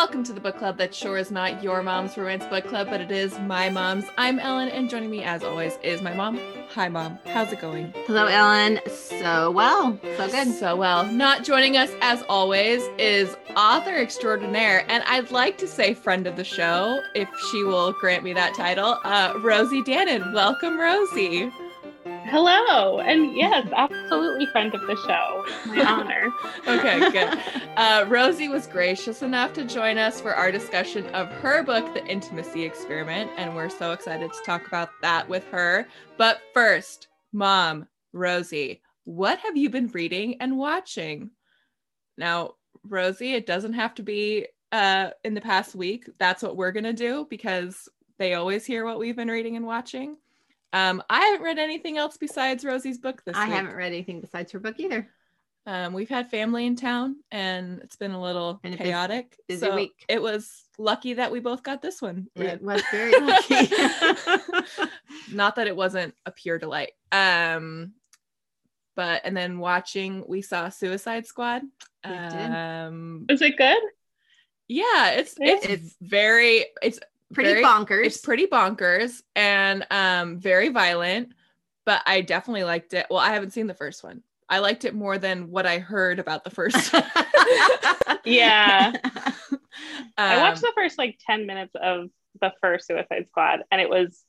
Welcome to the book club that sure is not your mom's romance book club, but it is my mom's. I'm Ellen, and joining me as always is my mom. Hi, mom. How's it going? Hello, Ellen. So well. So good. So well. Not joining us as always is author extraordinaire, and I'd like to say friend of the show, if she will grant me that title, uh, Rosie Danan. Welcome, Rosie. Hello, and yes, absolutely friend of the show. My honor. okay, good. Uh, Rosie was gracious enough to join us for our discussion of her book, The Intimacy Experiment, and we're so excited to talk about that with her. But first, Mom, Rosie, what have you been reading and watching? Now, Rosie, it doesn't have to be uh, in the past week. That's what we're gonna do because they always hear what we've been reading and watching. Um, I haven't read anything else besides Rosie's book this I week. haven't read anything besides her book either. Um, we've had family in town and it's been a little And a busy- chaotic. busy so week. It was lucky that we both got this one. It was very lucky. Not that it wasn't a pure delight. Um, but and then watching, we saw Suicide Squad. We. Um, Is it good? yeah, it's it's, It's- very it's Pretty very- bonkers. It's pretty bonkers and um very violent, but I definitely liked it. Well, I haven't seen the first one. I liked it more than what I heard about the first. one. Yeah. I watched Um, the first like 10 minutes of the first Suicide Squad and it was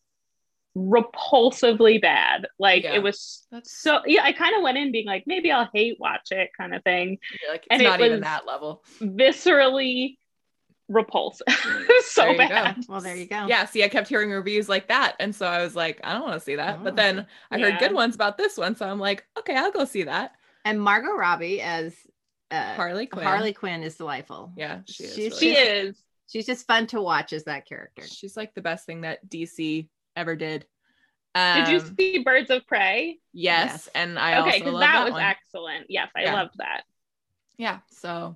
repulsively bad. Like Yeah. it was That's so yeah, I kind of went in being like, maybe I'll hate watch it kind of thing. you're like it's and it not even that level. Viscerally repulsive. so There you go. bad. well, there you go. Yeah, see, I kept hearing reviews like that, and so I was like, I don't want to see that. Oh, But then I heard good ones about this one, so I'm like, okay, I'll go see that. And Margot Robbie as uh, Harley Quinn. Harley Quinn is delightful. Yeah, she is. She's- really She good. is. She's just fun to watch as that character. She's like the best thing that DC ever did. Did you Um, see Birds of Prey? Yes, Yes. and I okay, also because love that, that, was one. excellent. Yes, I Yeah. loved that. yeah. So,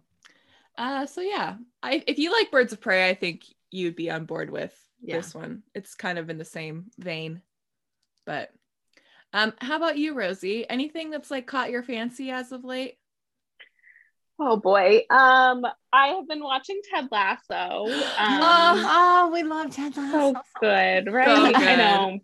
uh, so yeah, I if you like Birds of Prey, I think you'd be on board with Yeah. this one. It's kind of in the same vein, but. Um, how about you, Rosie? Anything that's like caught your fancy as of late? Oh boy. Um, I have been watching Ted Lasso. Um, Oh, we love Ted Lasso. so Lasso. good, right? So I know.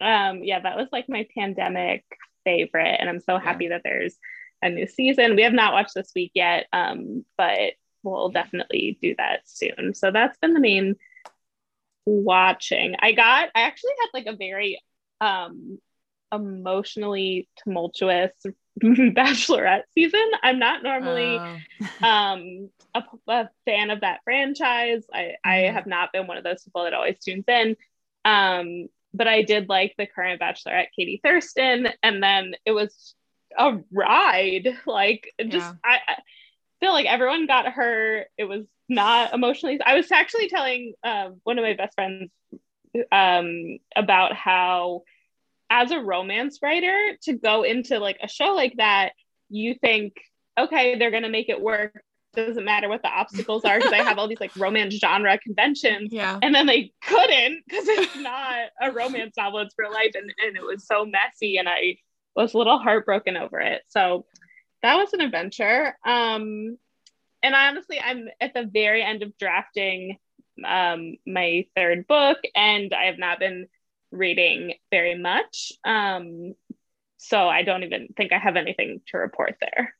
Um, yeah, that was like my pandemic favorite, and I'm so happy that there's a new season. We have not watched this week yet, um, but we'll definitely do that soon. So that's been the main watching. I got. I actually had like a very um emotionally tumultuous bachelorette season. I'm not normally Oh. um a, a fan of that franchise i i have not been one of those people that always tunes in um but i did like the current bachelorette katie thurston and then it was a ride like just Yeah. I, I feel like everyone got her. It was not emotionally i was actually telling um, one of my best friends um about how as a romance writer to go into like a show like that you think okay they're going to make it work. Doesn't matter what the obstacles are because i have all these like romance genre conventions. Yeah. and then they couldn't because it's not a romance novel it's real life and, and it was so messy and i was a little heartbroken over it. So that was an adventure um and honestly i'm at the very end of drafting um my third book and i have not been reading very much um so i don't even think i have anything to report there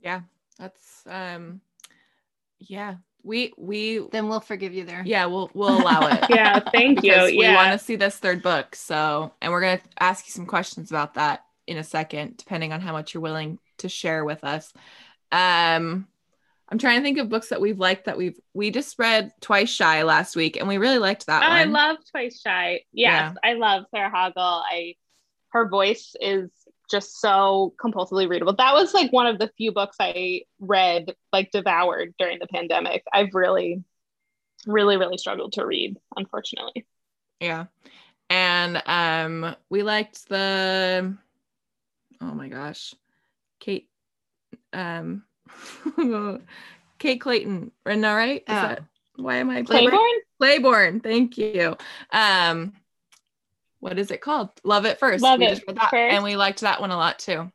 Yeah. That's um yeah. We we Then we'll forgive you there. yeah, we'll we'll allow it. yeah thank you because we yeah want to see this third book. So, and we're going to ask you some questions about that in a second, depending on how much you're willing to share with us. Um, I'm trying to think of books that we've liked that we've we just read Twice Shy last week, and we really liked that one. Oh I love Twice Shy. Yes, I love Sarah Hogle. I her voice is just so compulsively readable. That was like one of the few books I read, like devoured during the pandemic. I've really, really, really struggled to read, unfortunately. yeah, and um, we liked the oh my gosh, Kate, um, Kate Clayton, isn't that right? Is Oh. that why am I Clayborn? Clayborn, thank you. Um, what is it called? Love at First. Love we It just read that, First. and we liked that one a lot too.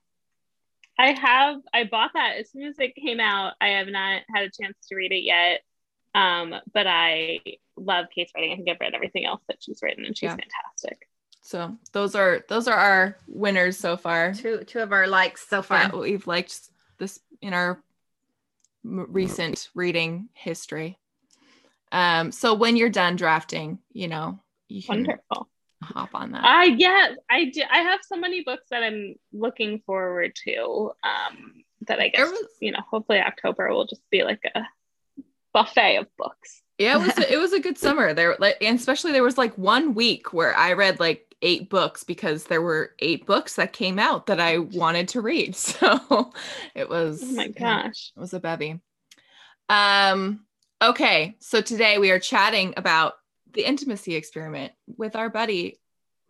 I have I bought that as soon as it came out. I have not had a chance to read it yet. Um, but I love Kate's writing. I think I've read everything else that she's written, and she's Yeah. fantastic. So those are those are our winners so far. Two two of our likes so far. that we've liked this in our recent reading history. Um, so when you're done drafting, you know, you can Wonderful. hop on that. I yes, I do. I have so many books that I'm looking forward to. Um, that I guess was- you know, hopefully October will just be like a buffet of books. yeah, it was a, it was a good summer there, like, and especially there was like one week where I read like eight books because there were eight books that came out that I wanted to read. So it was Oh my gosh. it was a bevy. Um, okay, so today we are chatting about the intimacy experiment with our buddy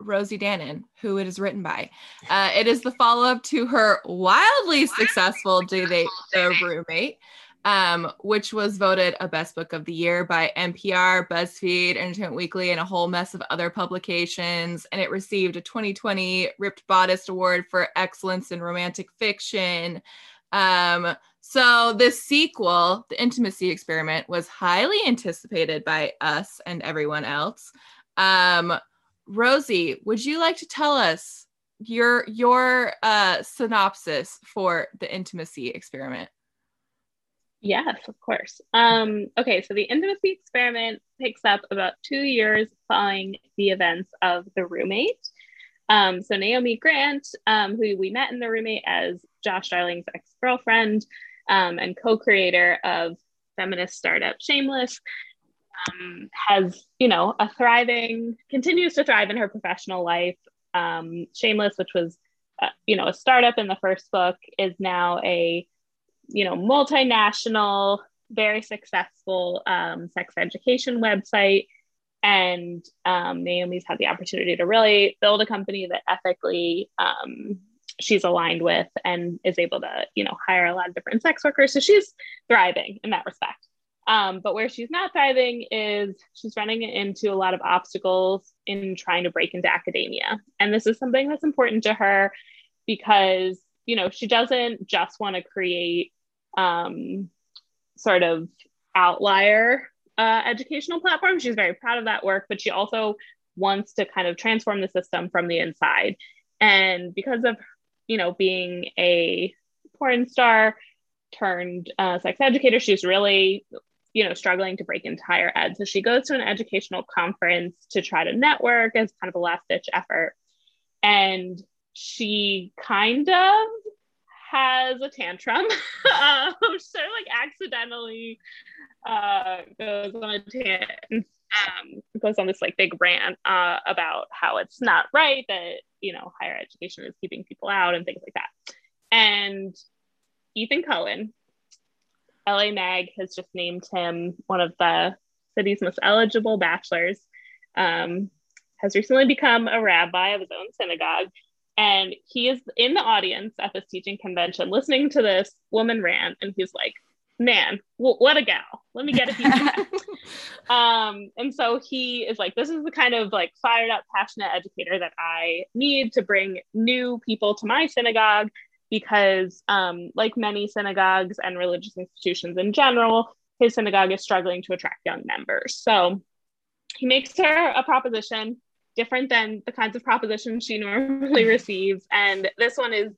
Rosie Danan, who it is written by. Uh, it is the follow up to her wildly successful Do They The Roommate, um, which was voted a best book of the year by NPR, BuzzFeed, Entertainment Weekly, and a whole mess of other publications. And it received a 2020 Ripped Bodice Award for Excellence in Romantic Fiction. Um, so this sequel, The Intimacy Experiment, was highly anticipated by us and everyone else. Um, Rosie, would you like to tell us your your uh, synopsis for The Intimacy Experiment? Yes, of course. Um, okay, so the intimacy experiment picks up about two years following the events of The Roommate. Um, so Naomi Grant, um, who we met in The Roommate as Josh Darling's ex-girlfriend um, and co-creator of feminist startup Shameless, um, has, you know, a thriving, continues to thrive in her professional life. Um, Shameless, which was, uh, you know, a startup in the first book, is now a you know, multinational, very successful um, sex education website. And um, Naomi's had the opportunity to really build a company that ethically um, she's aligned with and is able to, you know, hire a lot of different sex workers. So she's thriving in that respect. Um, but where she's not thriving is she's running into a lot of obstacles in trying to break into academia. And this is something that's important to her because you know she doesn't just want to create um, sort of outlier uh, educational platform. She's very proud of that work but she also wants to kind of transform the system from the inside. And because of you know being a porn star turned uh, sex educator she's really you know struggling to break into higher ed so she goes to an educational conference to try to network as kind of a last ditch effort. And she kind of has a tantrum. um, of like accidentally uh, goes on a tangent, um, goes on this like big rant uh, about how it's not right that you know higher education is keeping people out and things like that. And Ethan Cohen, LA Mag has just named him one of the city's most eligible bachelors. Um, has recently become a rabbi of his own synagogue and he is in the audience at this teaching convention listening to this woman rant. And he's like man w- what a gal. Let me get a piece of that. Um and so he is like this is the kind of like fired up passionate educator that i need to bring new people to my synagogue because um like many synagogues and religious institutions in general his synagogue is struggling to attract young members. So he makes her a proposition different than the kinds of propositions she normally receives. And this one is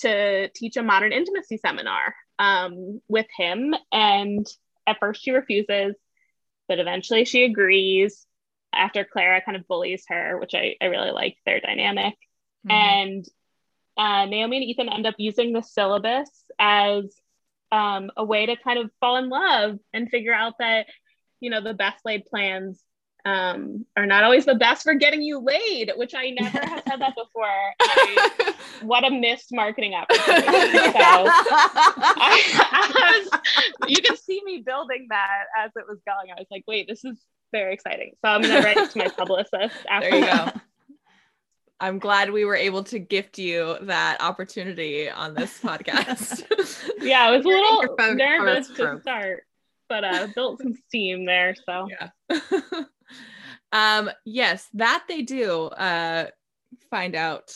to teach a modern intimacy seminar um, with him. And at first she refuses, but eventually she agrees after Clara kind of bullies her, which I, I really like their dynamic. Mhm. And uh, Naomi and Ethan end up using the syllabus as um, a way to kind of fall in love and figure out that, you know, the best laid plans um, are not always the best for getting you laid, which I never have said that before. I, what a missed marketing opportunity. so I, I was, you can see me building that as it was going. I was like, wait, this is very exciting. So I'm going to write it to my publicist after there you go. I'm glad we were able to gift you that opportunity on this podcast. Yeah, I was a little nervous to start, but uh, built some steam there. So yeah. Um, yes, that they do uh, find out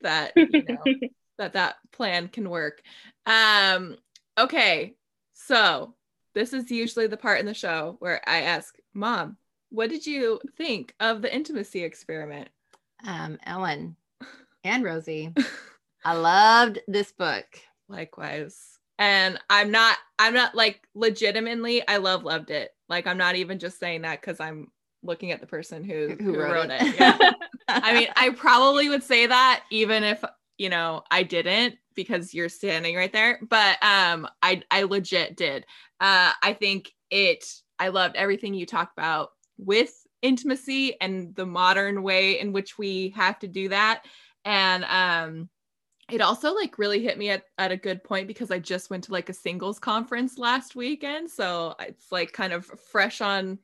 that you know that that plan can work. Um, okay, so this is usually the part in the show where I ask, Mom, what did you think of the intimacy experiment? Um, Ellen and Rosie, I loved this book. Likewise. And I'm not, I'm not like legitimately, I love loved it. Like I'm not even just saying that because I'm looking at the person who, Who who, wrote wrote, it. it. Yeah. I mean, I probably would say that even if you know I didn't because you're standing right there. But um, I I legit did. Uh, I think it. I loved everything you talked about with intimacy and the modern way in which we have to do that. And um, it also like really hit me at, at a good point because I just went to like a singles conference last weekend. So it's like kind of fresh on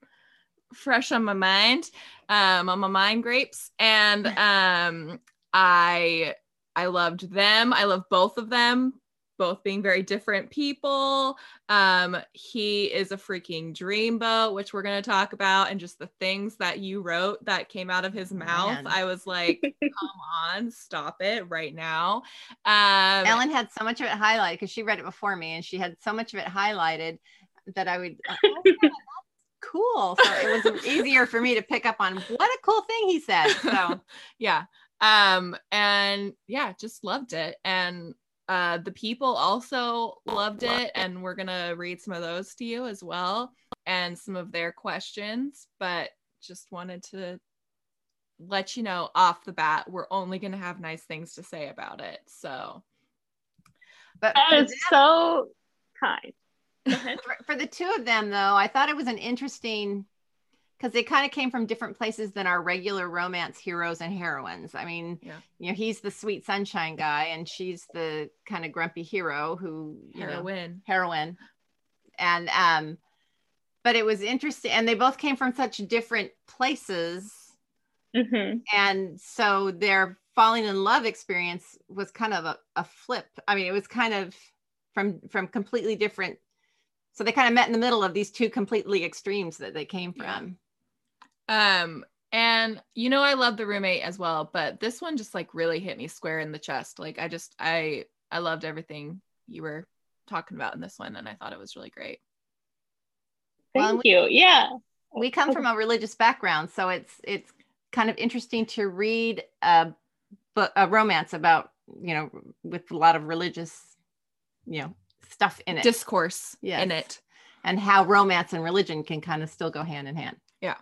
fresh on my mind um on my mind grapes. And um i i loved them. I love both of them both being very different people. Um he is a freaking dreamboat which we're going to talk about and just the things that you wrote that came out of his mouth. Man. i was like come on stop it right now. Um Ellen had so much of it highlighted because she read it before me, and she had so much of it highlighted that I would. Oh, cool. So it was easier for me to pick up on what a cool thing he said. So yeah um and yeah just loved it and uh the people also loved it and we're gonna read some of those to you as well and some of their questions but just wanted to let you know off the bat we're only gonna have nice things to say about it so but That for is so kind. Ahead. for, for the two of them though i thought it was an interesting because they kind of came from different places than our regular romance heroes and heroines. I mean Yeah. you know he's the sweet sunshine guy and she's the kind of grumpy hero who you know heroin heroine. And um but it was interesting and they both came from such different places. Hmm and so their falling in love experience was kind of a, a flip. I mean it was kind of from from completely different so they kind of met in the middle of these two completely extremes that they came Yeah. from Um, and you know, I love the roommate as well, but this one just like really hit me square in the chest. Like I just I I loved everything you were talking about in this one, and I thought it was really great. Well, Thank you. Yeah. we come from a religious background so it's it's kind of interesting to read a book a romance about you know with a lot of religious you know stuff in it Discourse Yes. in it. and how romance and religion can kind of still go hand in hand Yeah,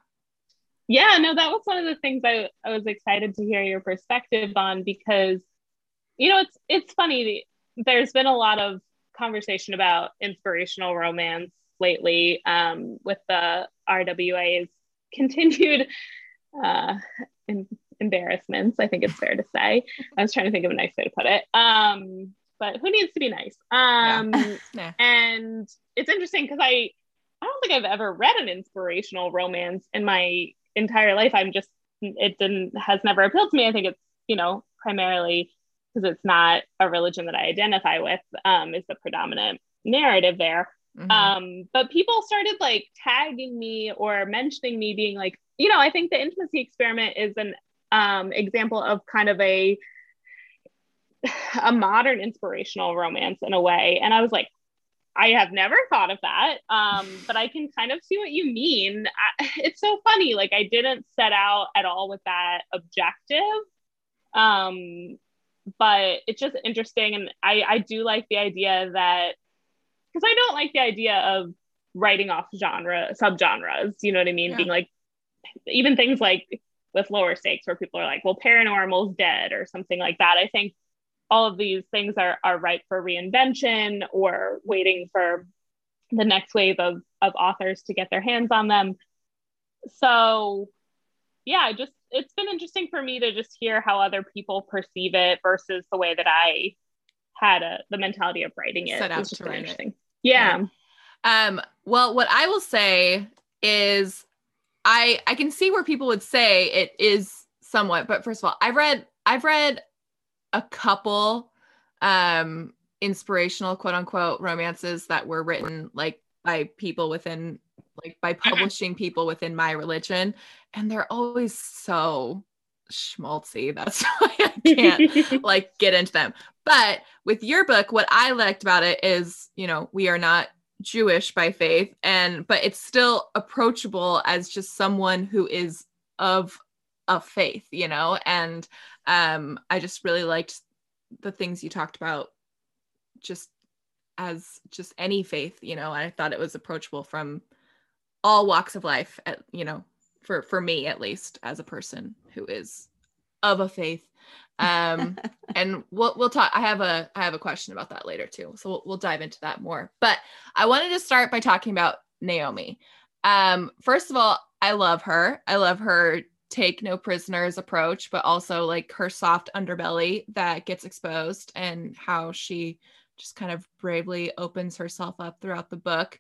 yeah no, that was one of the things I, I was excited to hear your perspective on because you know it's it's funny there's been a lot of conversation about inspirational romance lately um, with the RWA's continued uh, em- embarrassments. I think it's fair to say. I was trying to think of a nice way to put it. Um, but who needs to be nice? Um, Nah. and it's interesting because I I don't think I've ever read an inspirational romance in my entire life. I'm just it didn't has never appealed to me. I think it's you know primarily because it's not a religion that I identify with um, is the predominant narrative there. Mhm. Um, but people started like tagging me or mentioning me being like, you know, I think the intimacy experiment is an um, example of kind of a a modern inspirational romance in a way. And I was like, I have never thought of that, um, but I can kind of see what you mean. I, it's so funny. Like I didn't set out at all with that objective, um, but it's just interesting, and I I do like the idea that because I don't like the idea of writing off genre subgenres. You know what I mean? Yeah. Being like even things like with lower stakes where people are like, well, paranormal's dead or something like that. I think all of these things are are ripe for reinvention or waiting for the next wave of of authors to get their hands on them. So yeah, just it's been interesting for me to just hear how other people perceive it versus the way that I had a the mentality of writing it. Set out to write it. interesting. Yeah. Um, well, what I will say is I I can see where people would say it is somewhat, but first of all, I've read I've read a couple um inspirational quote unquote romances that were written like by people within like by publishing people within my religion. And they're always so schmaltzy. That's why i can't like get into them. But with your book what i liked about it is you know we are not Jewish by faith. And but it's still approachable as just someone who is of a faith, you know? And um I just really liked the things you talked about just as just any faith, you know, I thought it was approachable from all walks of life at, you know, for for me at least as a person who is of a faith. Um and we'll we'll talk i have a i have a question about that later too. So we'll, we'll dive into that more. But i wanted to start by talking about naomi. Um first of all i love her. I love her take no prisoners approach but also like her soft underbelly that gets exposed and how she just kind of bravely opens herself up throughout the book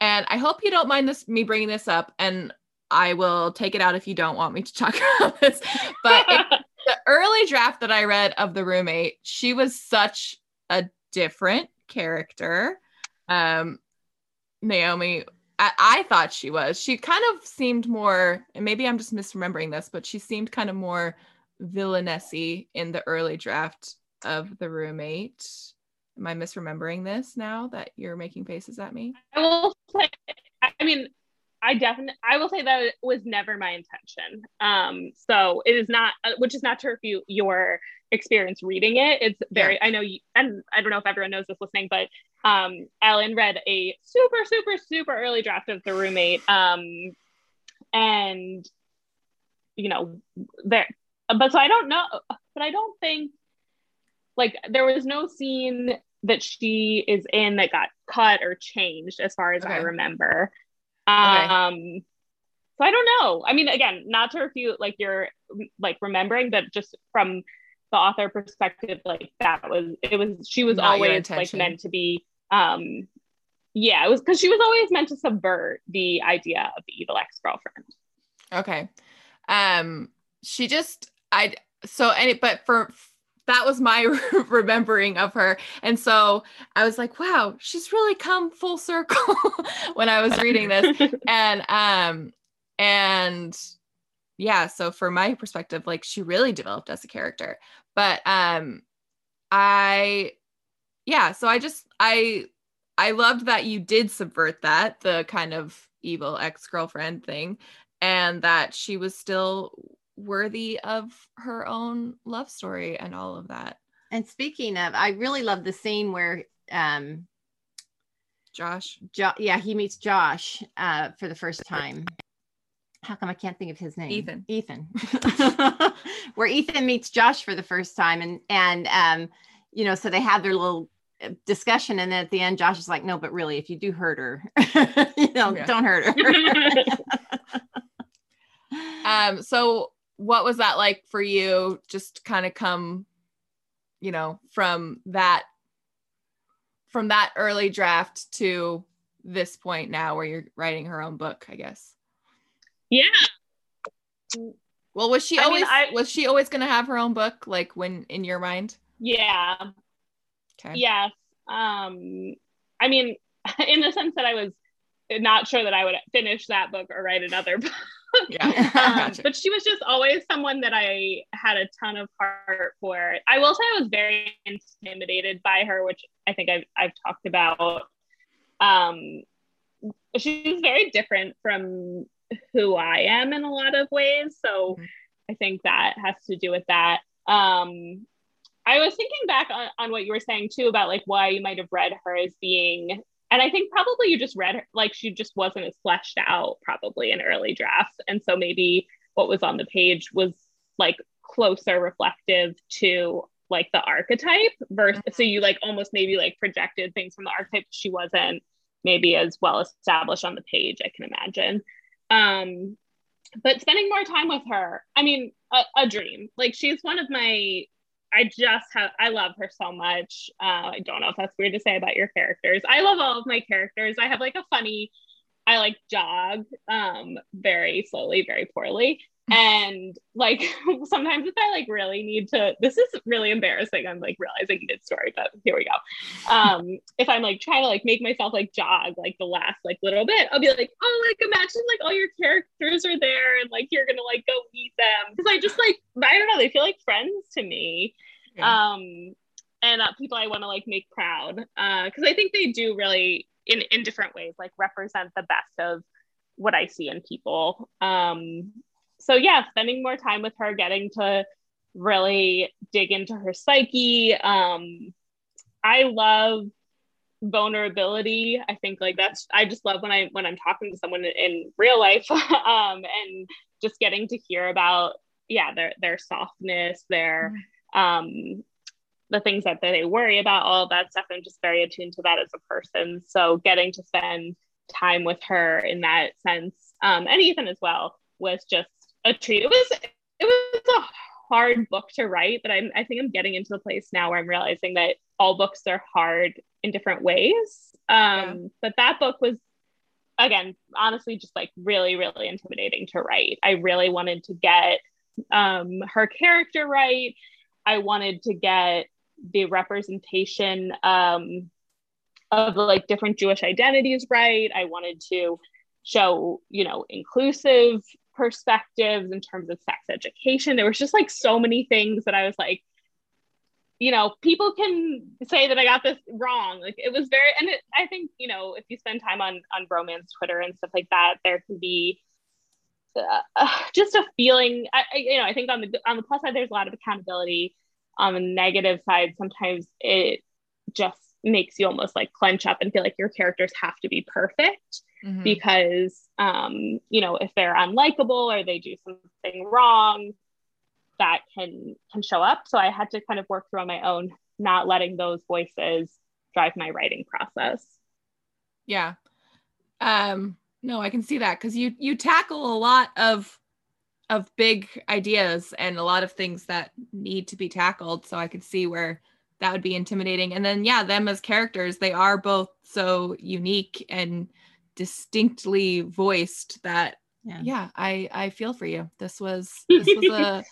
and i hope you don't mind this me bringing this up and i will take it out if you don't want me to talk about this but it, the early draft that I read of the roommate, she was such a different character. Um, Naomi, I, I thought she was. She kind of seemed more, and maybe I'm just misremembering this, but she seemed kind of more villainessy in the early draft of the roommate. Am I misremembering this now that you're making faces at me? I will say, I mean, I definitely, I will say that it was never my intention. Um, so it is not, uh, which is not to refute your experience reading it. It's very, yeah. I know, you, and I don't know if everyone knows this listening, but um, Ellen read a super, super, super early draft of The Roommate. Um, and, you know, there, but so I don't know, but I don't think like there was no scene that she is in that got cut or changed as far as okay. I remember. Um, so I don't know. I mean, again, not to refute like you're like remembering, but just from the author perspective, like that was it was she was not always like meant to be. Um, yeah, it was because she was always meant to subvert the idea of the evil ex girlfriend. Okay, um, she just I so any but for that was my remembering of her. And so I was like, wow, she's really come full circle when I was reading this. and um and yeah, so for my perspective, like she really developed as a character. But um I yeah, so I just I I loved that you did subvert that, the kind of evil ex-girlfriend thing, and that she was still worthy of her own love story and all of that. And speaking of, I really love the scene where um Josh. Jo- yeah, he meets Josh uh for the first time. How come I can't think of his name? Ethan. Ethan. where Ethan meets Josh for the first time and and um you know, so they have their little discussion and then at the end Josh is like, "No, but really if you do hurt her, you know, yeah. don't hurt her." um so what was that like for you just kind of come you know from that from that early draft to this point now where you're writing her own book i guess? Yeah. Well was she I always mean, I, was she always going to have her own book like when in your mind? Yeah. Okay. Yes. Um i mean in the sense that i was not sure that i would finish that book or write another book yeah. gotcha. But she was just always someone that I had a ton of heart for. I will say I was very intimidated by her, which I think I've, I've talked about. Um, she's very different from who I am in a lot of ways. So mm-hmm. I think that has to do with that. Um, I was thinking back on, on what you were saying too about like why you might have read her as being and I think probably you just read her, like she just wasn't as fleshed out probably in early drafts. And so maybe what was on the page was like closer reflective to like the archetype versus so you like almost maybe like projected things from the archetype she wasn't maybe as well established on the page i can imagine um but spending more time with her i mean a, a dream like she's one of my I just have I love her so much. Uh, I don't know if that's weird to say about your characters. I love all of my characters. I have like a funny, I like jog um very slowly, very poorly. And like sometimes if I like really need to, this is really embarrassing. I'm like realizing mid story, but here we go. Um, if I'm like trying to like make myself like jog like the last like little bit, I'll be like, oh, like imagine like all your characters are there and like you're gonna like go meet them because I just like I don't know, they feel like friends to me. Yeah. Um, and uh, people I want to like make proud because uh, I think they do really in in different ways like represent the best of what I see in people. Um, so yeah, spending more time with her, getting to really dig into her psyche. Um, I love vulnerability. I think like that's I just love when I when I'm talking to someone in real life um, and just getting to hear about yeah their their softness, their mm-hmm. um, the things that they worry about, all that stuff. I'm just very attuned to that as a person. So getting to spend time with her in that sense, um, and Ethan as well, was just a treat. It was it was a hard book to write, but I'm I think I'm getting into the place now where I'm realizing that all books are hard in different ways. Um, yeah. but that book was again, honestly, just like really, really intimidating to write. I really wanted to get um, her character right. I wanted to get the representation um, of like different Jewish identities right. I wanted to show, you know, inclusive perspectives in terms of sex education. There was just like so many things that I was like, you know, people can say that I got this wrong. Like it was very, and it, I think, you know, if you spend time on on romance Twitter and stuff like that, there can be uh, just a feeling. I, I, you know, I think on the on the plus side, there's a lot of accountability on the negative side, sometimes it just makes you almost like clench up and feel like your characters have to be perfect mm-hmm. because um, you know if they're unlikable or they do something wrong that can can show up so i had to kind of work through on my own not letting those voices drive my writing process yeah um no i can see that because you you tackle a lot of of big ideas and a lot of things that need to be tackled. So I could see where that would be intimidating. And then yeah, them as characters, they are both so unique and distinctly voiced that yeah, yeah I I feel for you. This was this was a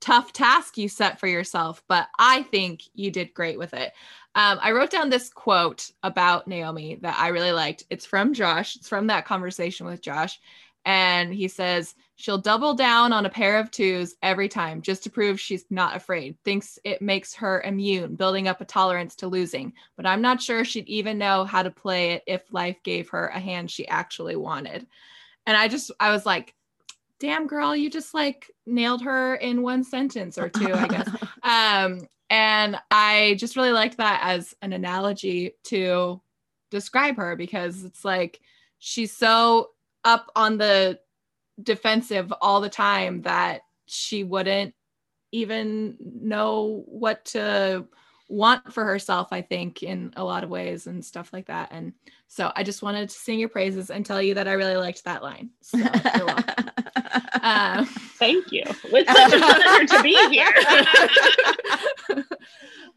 tough task you set for yourself, but I think you did great with it. Um, I wrote down this quote about Naomi that I really liked. It's from Josh. It's from that conversation with Josh. And he says, she'll double down on a pair of twos every time just to prove she's not afraid. Thinks it makes her immune, building up a tolerance to losing. But I'm not sure she'd even know how to play it if life gave her a hand she actually wanted. And I just, I was like, damn girl, you just like nailed her in one sentence or two, I guess. um, and I just really liked that as an analogy to describe her because it's like she's so up on the defensive all the time that she wouldn't even know what to want for herself i think in a lot of ways and stuff like that. And so i just wanted to sing your praises and tell you that i really liked that line. So you're welcome. Um, thank you. It's such a pleasure to be here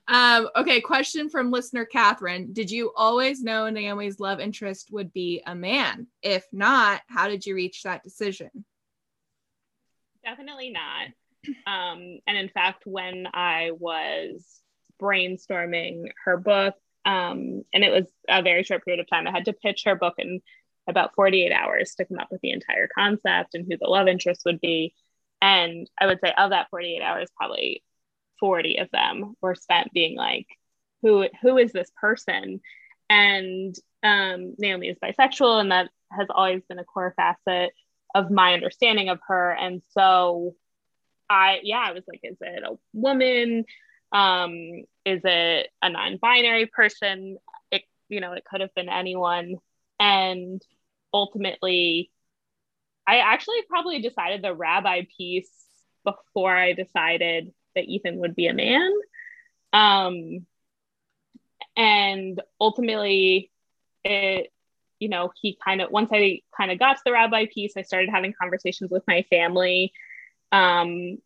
Um, okay, question from listener Catherine. Did you always know Naomi's love interest would be a man? If not, how did you reach that decision? Definitely not. Um, and in fact, when I was brainstorming her book, um, and it was a very short period of time, I had to pitch her book in about 48 hours to come up with the entire concept and who the love interest would be. And I would say of that 48 hours, probably 40 of them were spent being like, who who is this person? And um, Naomi is bisexual, and that has always been a core facet of my understanding of her. And so I, yeah, I was like, is it a woman? Um, is it a non-binary person? It, you know, it could have been anyone. And ultimately, I actually probably decided the rabbi piece before I decided that Ethan would be a man. Um, and ultimately, it, you know, he kind of, once I kind of got to the rabbi piece, I started having conversations with my family um,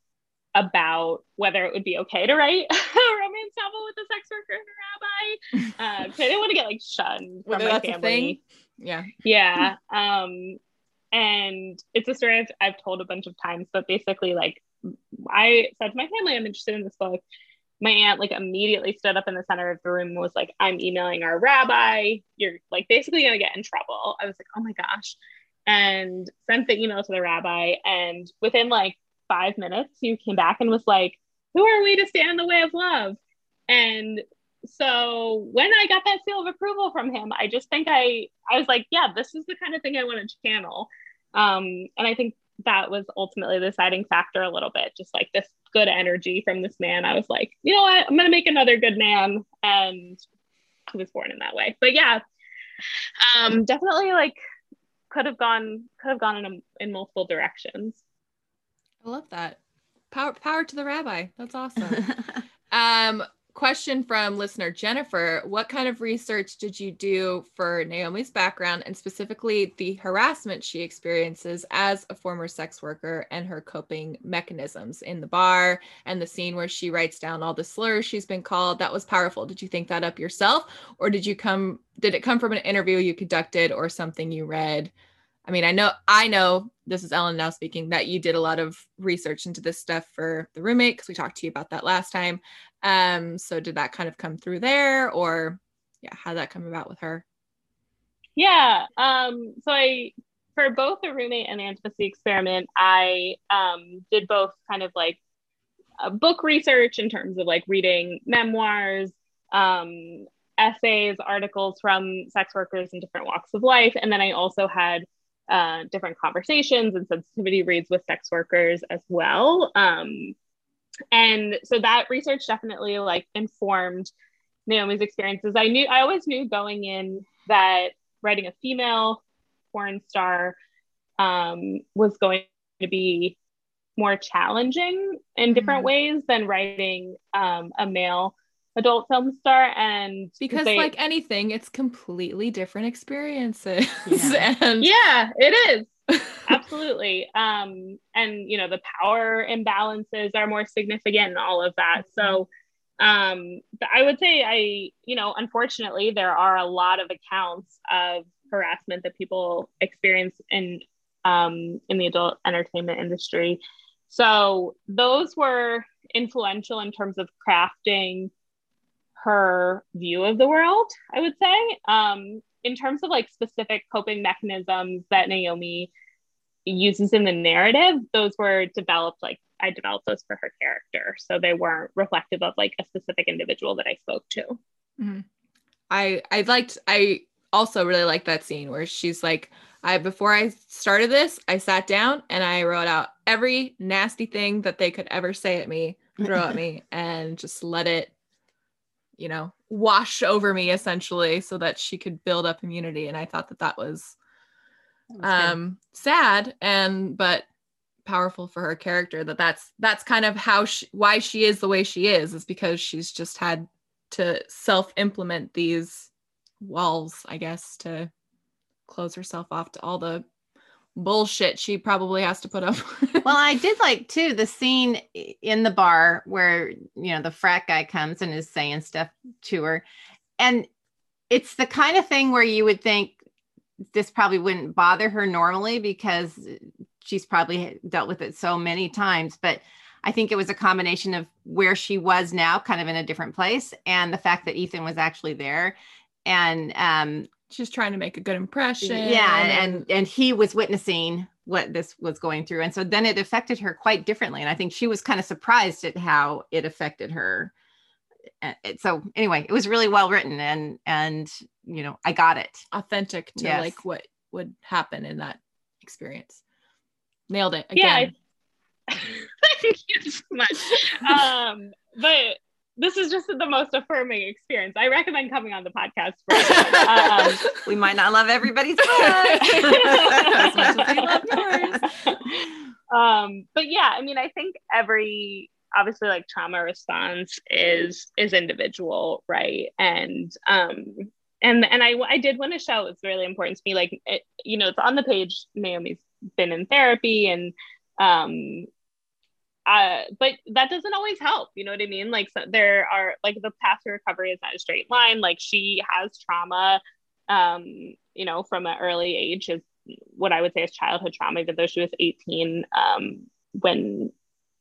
about whether it would be okay to write a romance novel with a sex worker and a rabbi. Uh, I didn't want to get like shunned from my family. Yeah. Yeah. Um, and it's a story I've, I've told a bunch of times, but basically, like, I said to my family, I'm interested in this book. My aunt like immediately stood up in the center of the room and was like, I'm emailing our rabbi. You're like basically gonna get in trouble. I was like, oh my gosh. And sent the email to the rabbi. And within like five minutes, he came back and was like, Who are we to stand in the way of love? And so when I got that seal of approval from him, I just think I I was like, yeah, this is the kind of thing I want to channel. Um, and I think that was ultimately the deciding factor a little bit, just like this good energy from this man. I was like, you know what, I'm gonna make another good man, and he was born in that way. But yeah, um, definitely like could have gone could have gone in a, in multiple directions. I love that. Power power to the rabbi. That's awesome. um question from listener Jennifer What kind of research did you do for Naomi's background and specifically the harassment she experiences as a former sex worker and her coping mechanisms in the bar and the scene where she writes down all the slurs she's been called? That was powerful. Did you think that up yourself or did you come, did it come from an interview you conducted or something you read? I mean, I know, I know this is Ellen now speaking that you did a lot of research into this stuff for the roommate because we talked to you about that last time. Um, so did that kind of come through there or yeah, how did that come about with her? Yeah. Um, so I for both the roommate and the intimacy experiment, I um, did both kind of like book research in terms of like reading memoirs, um, essays, articles from sex workers in different walks of life. And then I also had uh, different conversations and sensitivity reads with sex workers as well. Um, and so that research definitely like informed Naomi's experiences. I knew I always knew going in that writing a female porn star um, was going to be more challenging in different mm-hmm. ways than writing um, a male adult film star and because they, like anything it's completely different experiences. Yeah. and yeah it is. Absolutely. Um and you know the power imbalances are more significant and all of that. So um i would say i you know unfortunately there are a lot of accounts of harassment that people experience in um in the adult entertainment industry. So those were influential in terms of crafting her view of the world, I would say. Um, in terms of like specific coping mechanisms that Naomi uses in the narrative, those were developed like I developed those for her character. So they weren't reflective of like a specific individual that I spoke to. Mm-hmm. I I liked I also really like that scene where she's like, I before I started this, I sat down and I wrote out every nasty thing that they could ever say at me, throw at me, and just let it you know, wash over me essentially so that she could build up immunity. And I thought that that was, that was um, sad and, but powerful for her character that that's, that's kind of how she, why she is the way she is, is because she's just had to self implement these walls, I guess, to close herself off to all the bullshit she probably has to put up. well, I did like too the scene in the bar where, you know, the frat guy comes and is saying stuff to her. And it's the kind of thing where you would think this probably wouldn't bother her normally because she's probably dealt with it so many times. But I think it was a combination of where she was now, kind of in a different place, and the fact that Ethan was actually there. And um, she's trying to make a good impression. Yeah, and, and and he was witnessing what this was going through, and so then it affected her quite differently. And I think she was kind of surprised at how it affected her. And so anyway, it was really well written, and and you know I got it authentic to yes. like what would happen in that experience. Nailed it again. Yeah. Thank you so much. um, but this is just the most affirming experience. I recommend coming on the podcast. For um, we might not love everybody's as much as we love yours. Um, but yeah, I mean, I think every obviously like trauma response is is individual, right? And um, and and I I did want to show it's really important to me. Like, it, you know, it's on the page. Naomi's been in therapy and um uh, but that doesn't always help. You know what I mean? Like so there are like the path to recovery is not a straight line. Like she has trauma, um, you know, from an early age is what I would say is childhood trauma, even though she was 18 um, when,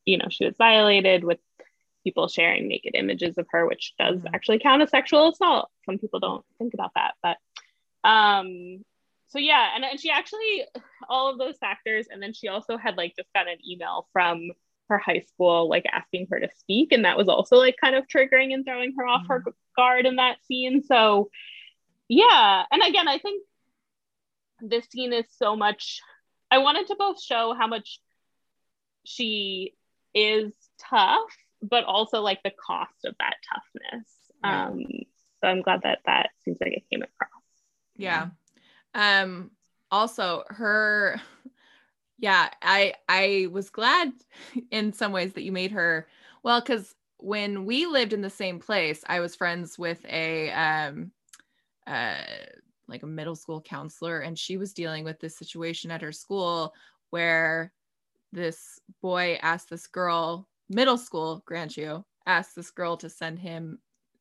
you know, she was violated with people sharing naked images of her, which does mm-hmm. actually count as sexual assault. Some people don't think about that, but um, so yeah, and, and she actually all of those factors, and then she also had like just got an email from her high school like asking her to speak and that was also like kind of triggering and throwing her off mm-hmm. her guard in that scene so yeah and again i think this scene is so much i wanted to both show how much she is tough but also like the cost of that toughness yeah. um so i'm glad that that seems like it came across yeah um also her yeah i i was glad in some ways that you made her well because when we lived in the same place i was friends with a um uh like a middle school counselor and she was dealing with this situation at her school where this boy asked this girl middle school grant you asked this girl to send him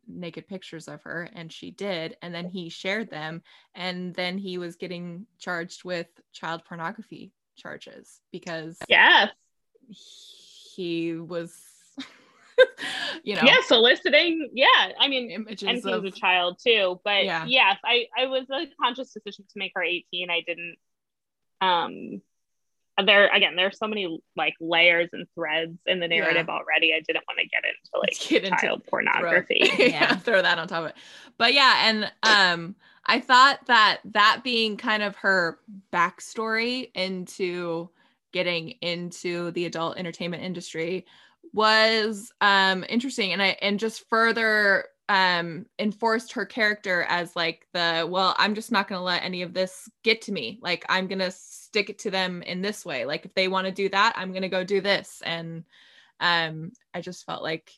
naked pictures of her and she did and then he shared them and then he was getting charged with child pornography charges because yes. he was you know yeah soliciting yeah i mean images and he was a child too but yeah. yes i i was a conscious decision to make her 18 i didn't um there again there's so many like layers and threads in the narrative yeah. already. I didn't want to get into like get child into pornography. throw, yeah. throw that on top of it. But yeah and um i thought that that being kind of her backstory into getting into the adult entertainment industry was um interesting. And i and just further um enforced her character as like the well i'm just not going to let any of this get to me. Like i'm going to stick it to them in this way. Like if they want to do that i'm going to go do this. And um i just felt like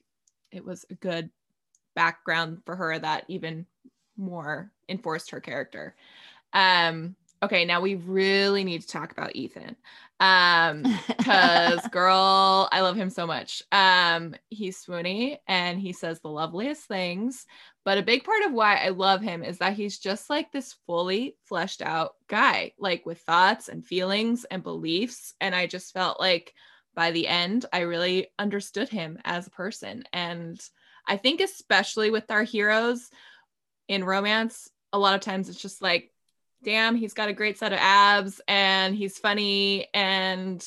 it was a good background for her that even more enforced her character. Um okay now we really need to talk about ethan. Um because girl i love him so much. Um he's swoony and he says the loveliest things but a big part of why i love him is that he's just like this fully fleshed out guy like with thoughts and feelings and beliefs. And i just felt like by the end i really understood him as a person. And i think especially with our heroes in romance a lot of times it's just like damn, he's got a great set of abs and he's funny and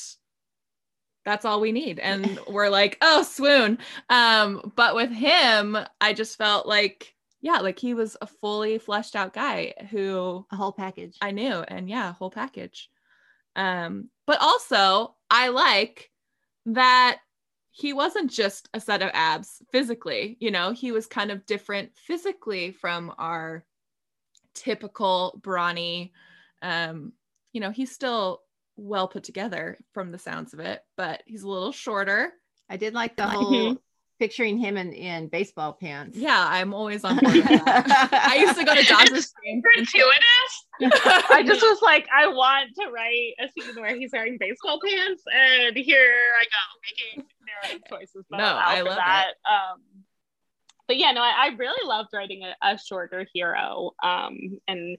that's all we need. And we're like, oh, swoon. Um, but with him, I just felt like, yeah, like he was a fully fleshed out guy who a whole package. I knew. And yeah, whole package. Um, but also I like that he wasn't just a set of abs physically, you know, he was kind of different physically from our typical brawny um you know he's still well put together from the sounds of it but he's a little shorter. I did like the whole picturing him in, in baseball pants yeah i'm always on board i used to go to dodgers games gratuitous i just was like i want to write a scene where he's wearing baseball pants and here i go making narrative choices no i love that it. um but yeah, no, I, I really loved writing a, a shorter hero um, and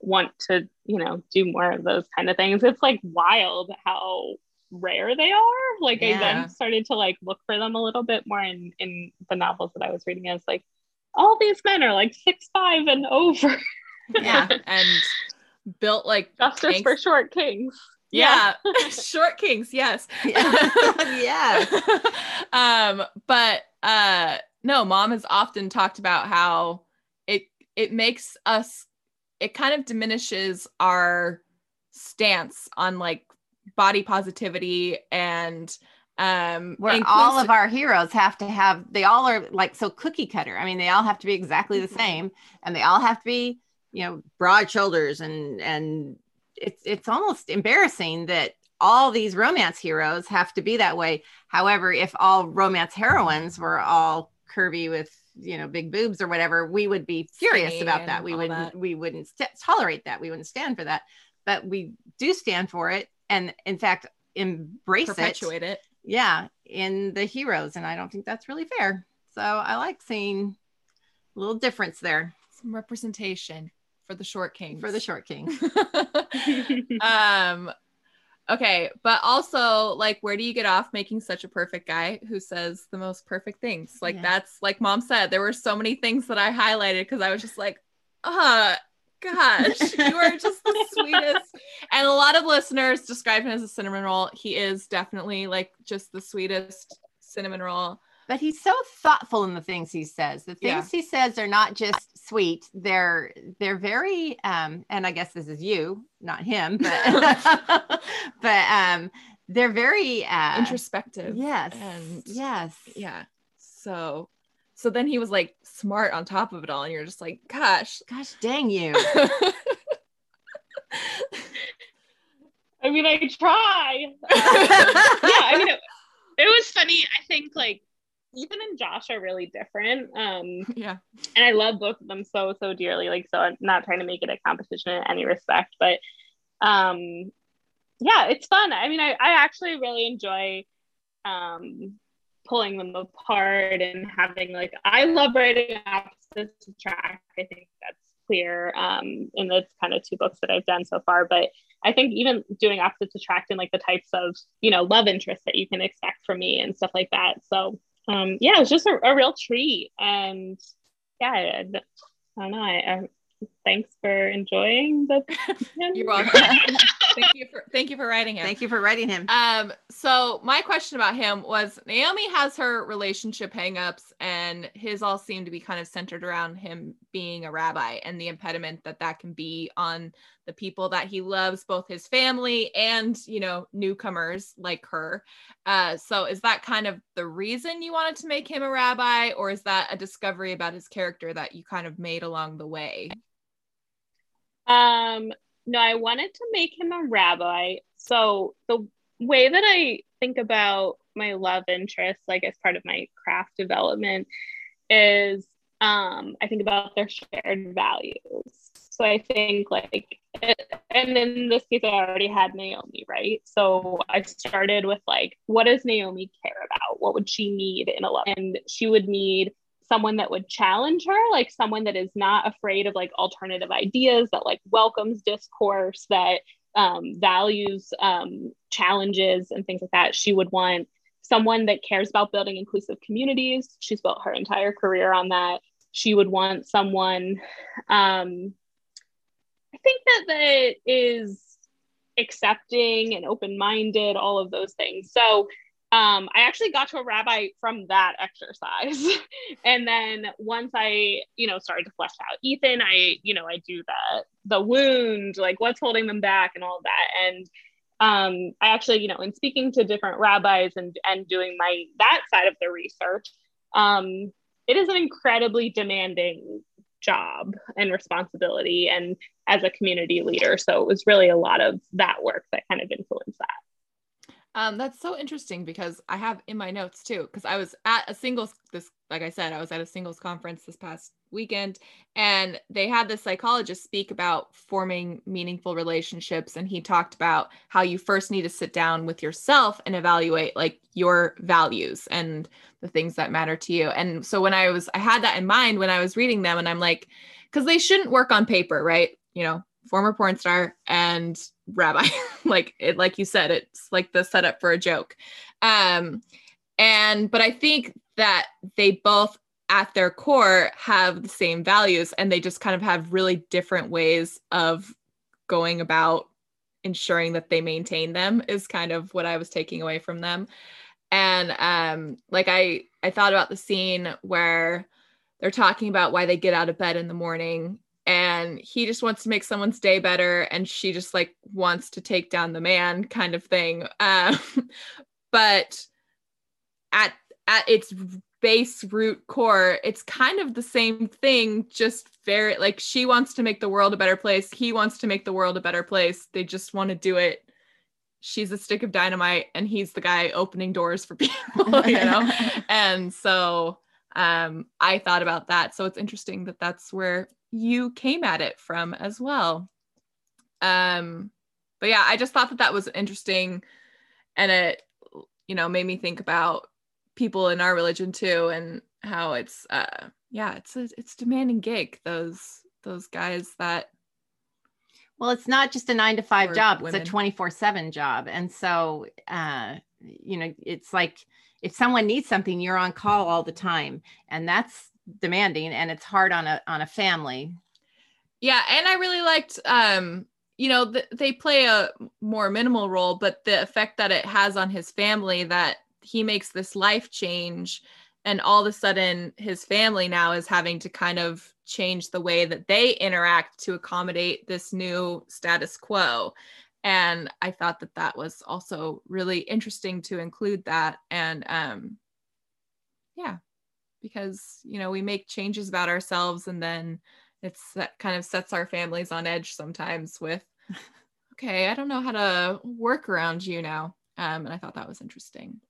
want to, you know, do more of those kind of things. It's like wild how rare they are. Like yeah. I then started to like look for them a little bit more in in the novels that I was reading. I was like, all these men are like six five and over. yeah, and built like justice tanks. for short kings. Yeah, yeah. short kings. Yes. Yeah. yeah. um, but uh no, mom has often talked about how it it makes us it kind of diminishes our stance on like body positivity and um where all of our heroes have to have they all are like so cookie cutter. I mean they all have to be exactly the mm-hmm. same and they all have to be you know broad shoulders and and it's it's almost embarrassing that all these romance heroes have to be that way. However if all romance heroines were all curvy with you know big boobs or whatever we would be furious about that. We wouldn't that. we wouldn't st- tolerate that. We wouldn't stand for that. But we do stand for it and in fact embrace perpetuate it, it yeah in the heroes and i don't think that's really fair. So i like seeing a little difference there. Some representation for the short king for the short king um Okay, but also like where do you get off making such a perfect guy who says the most perfect things? Like yeah. that's like mom said, there were so many things that I highlighted because I was just like, uh, gosh, you are just the sweetest. And a lot of listeners describe him as a cinnamon roll. He is definitely like just the sweetest cinnamon roll. But he's so thoughtful in the things he says. The things Yeah. he says are not just sweet. They're they're very um and I guess this is you, not him, but but um they're very uh Introspective. yes. and- yes. Yeah. So so then he was like smart on top of it all, and you're just like, gosh. Gosh dang you. I mean, I try. yeah, I mean, it, it was funny. I think like Ethan and Josh are really different. Um, yeah. and I love both of them so so dearly. Like, so I'm not trying to make it a competition in any respect, but um, yeah, it's fun. I mean, I I actually really enjoy um pulling them apart and having like I love writing opposites attract. I think that's clear um in the kind of two books that I've done so far. But I think even doing opposites attract and like the types of you know love interests that you can expect from me and stuff like that. So um yeah, it was just a, a real treat and yeah, I, I don't know. I, I thanks for enjoying the. You're welcome. thank you for thank you for writing him. Thank you for writing him. Um, so my question about him was Naomi has her relationship hangups, and his all seem to be kind of centered around him being a rabbi and the impediment that that can be on the people that he loves, both his family and you know newcomers like her. Uh, so is that kind of the reason you wanted to make him a rabbi, or is that a discovery about his character that you kind of made along the way? Um, no, I wanted to make him a rabbi. So the way that I think about my love interest, like as part of my craft development, is um, I think about their shared values. So I think like, and in this case, I already had Naomi, right? So I started with like, what does Naomi care about? What would she need in a love? And she would need someone that would challenge her, like someone that is not afraid of like alternative ideas, that like welcomes discourse, that um, values um, challenges and things like that. She would want someone that cares about building inclusive communities. She's built her entire career on that. She would want someone, um, I think that that is accepting and open minded, all of those things. So um, I actually got to a rabbi from that exercise. and then once I, you know, started to flesh out Ethan, I, you know, I do the the wound, like what's holding them back and all of that. And um, I actually, you know, in speaking to different rabbis and and doing my that side of the research, um, it is an incredibly demanding job and responsibility and as a community leader. So it was really a lot of that work that kind of influenced that. Um, that's so interesting because I have in my notes too, because I was at a singles this like I said, I was at a singles conference this past weekend and they had this psychologist speak about forming meaningful relationships and he talked about how you first need to sit down with yourself and evaluate like your values and the things that matter to you. And so when I was I had that in mind when I was reading them and I'm like cuz they shouldn't work on paper, right? You know, former porn star and rabbi like it like you said it's like the setup for a joke. Um and but i think that they both at their core have the same values and they just kind of have really different ways of going about ensuring that they maintain them is kind of what i was taking away from them. And um like i i thought about the scene where they're talking about why they get out of bed in the morning and he just wants to make someone's day better and she just like wants to take down the man kind of thing. Um, but at at its base root core it's kind of the same thing just very like she wants to make the world a better place he wants to make the world a better place. They just want to do it. She's a stick of dynamite and he's the guy opening doors for people you know? And so um i thought about that. So it's interesting that that's where you came at it from as well. Um, but yeah, I just thought that that was interesting, and it, you know, made me think about people in our religion too, and how it's, uh, yeah, it's a it's demanding gig. Those those guys that. Well, it's not just a nine to five job; women. it's a twenty four seven job, and so, uh, you know, it's like if someone needs something, you're on call all the time, and that's demanding, and it's hard on a on a family. Yeah, and I really liked um you know th- they play a more minimal role but the effect that it has on his family that he makes this life change and all of a sudden his family now is having to kind of change the way that they interact to accommodate this new status quo and i thought that that was also really interesting to include that and um yeah because you know we make changes about ourselves and then it's that kind of sets our families on edge sometimes with okay i don't know how to work around you now. Um, and i thought that was interesting.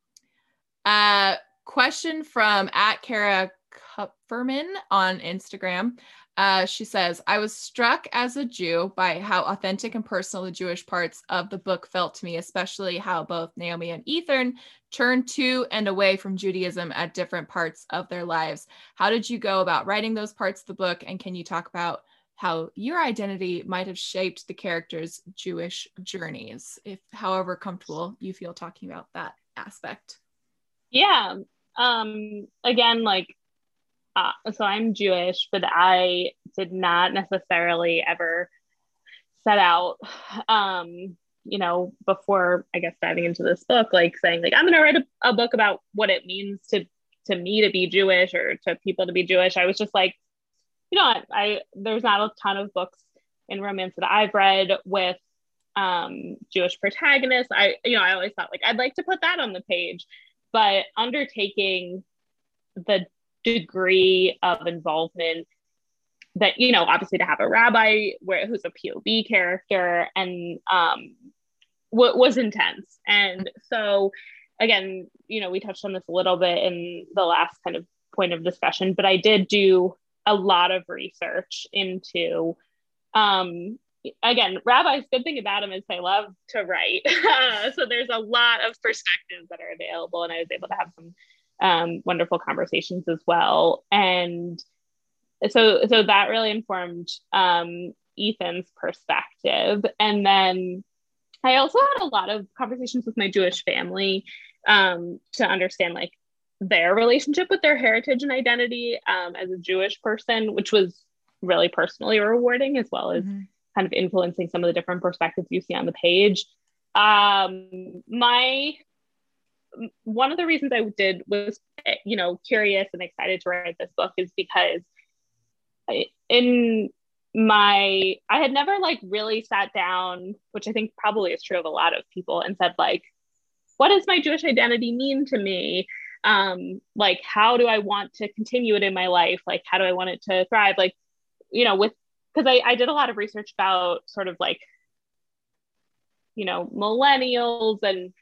Uh question from at kara kupferman on instagram uh, she says, I was struck as a Jew by how authentic and personal the Jewish parts of the book felt to me, especially how both Naomi and Ethan turned to and away from Judaism at different parts of their lives. How did you go about writing those parts of the book? And can you talk about how your identity might have shaped the characters' Jewish journeys, if however comfortable you feel talking about that aspect? Yeah. Um, again, like uh, so I'm Jewish, but I did not necessarily ever set out, um, you know, before I guess diving into this book, like saying like I'm going to write a, a book about what it means to to me to be Jewish or to people to be Jewish. I was just like, you know, I, I there's not a ton of books in romance that I've read with um, Jewish protagonists. I, you know, I always thought like I'd like to put that on the page, but undertaking the degree of involvement that you know obviously to have a rabbi where who's a pov character and um what was intense. And so again you know we touched on this a little bit in the last kind of point of discussion but i did do a lot of research into um again rabbis good thing about them is they love to write. So there's a lot of perspectives that are available and i was able to have some um, wonderful conversations as well. And so, so that really informed um, Ethan's perspective. And then I also had a lot of conversations with my Jewish family um, to understand like their relationship with their heritage and identity um, as a Jewish person, which was really personally rewarding as well as mm-hmm. kind of influencing some of the different perspectives you see on the page. Um, my one of the reasons I did was, you know, curious and excited to write this book is because I, in my, I had never like really sat down, which I think probably is true of a lot of people, and said, like, what does my Jewish identity mean to me? Um, like, how do I want to continue it in my life? Like, how do I want it to thrive? Like, you know, with, because I, I did a lot of research about sort of like, you know, millennials and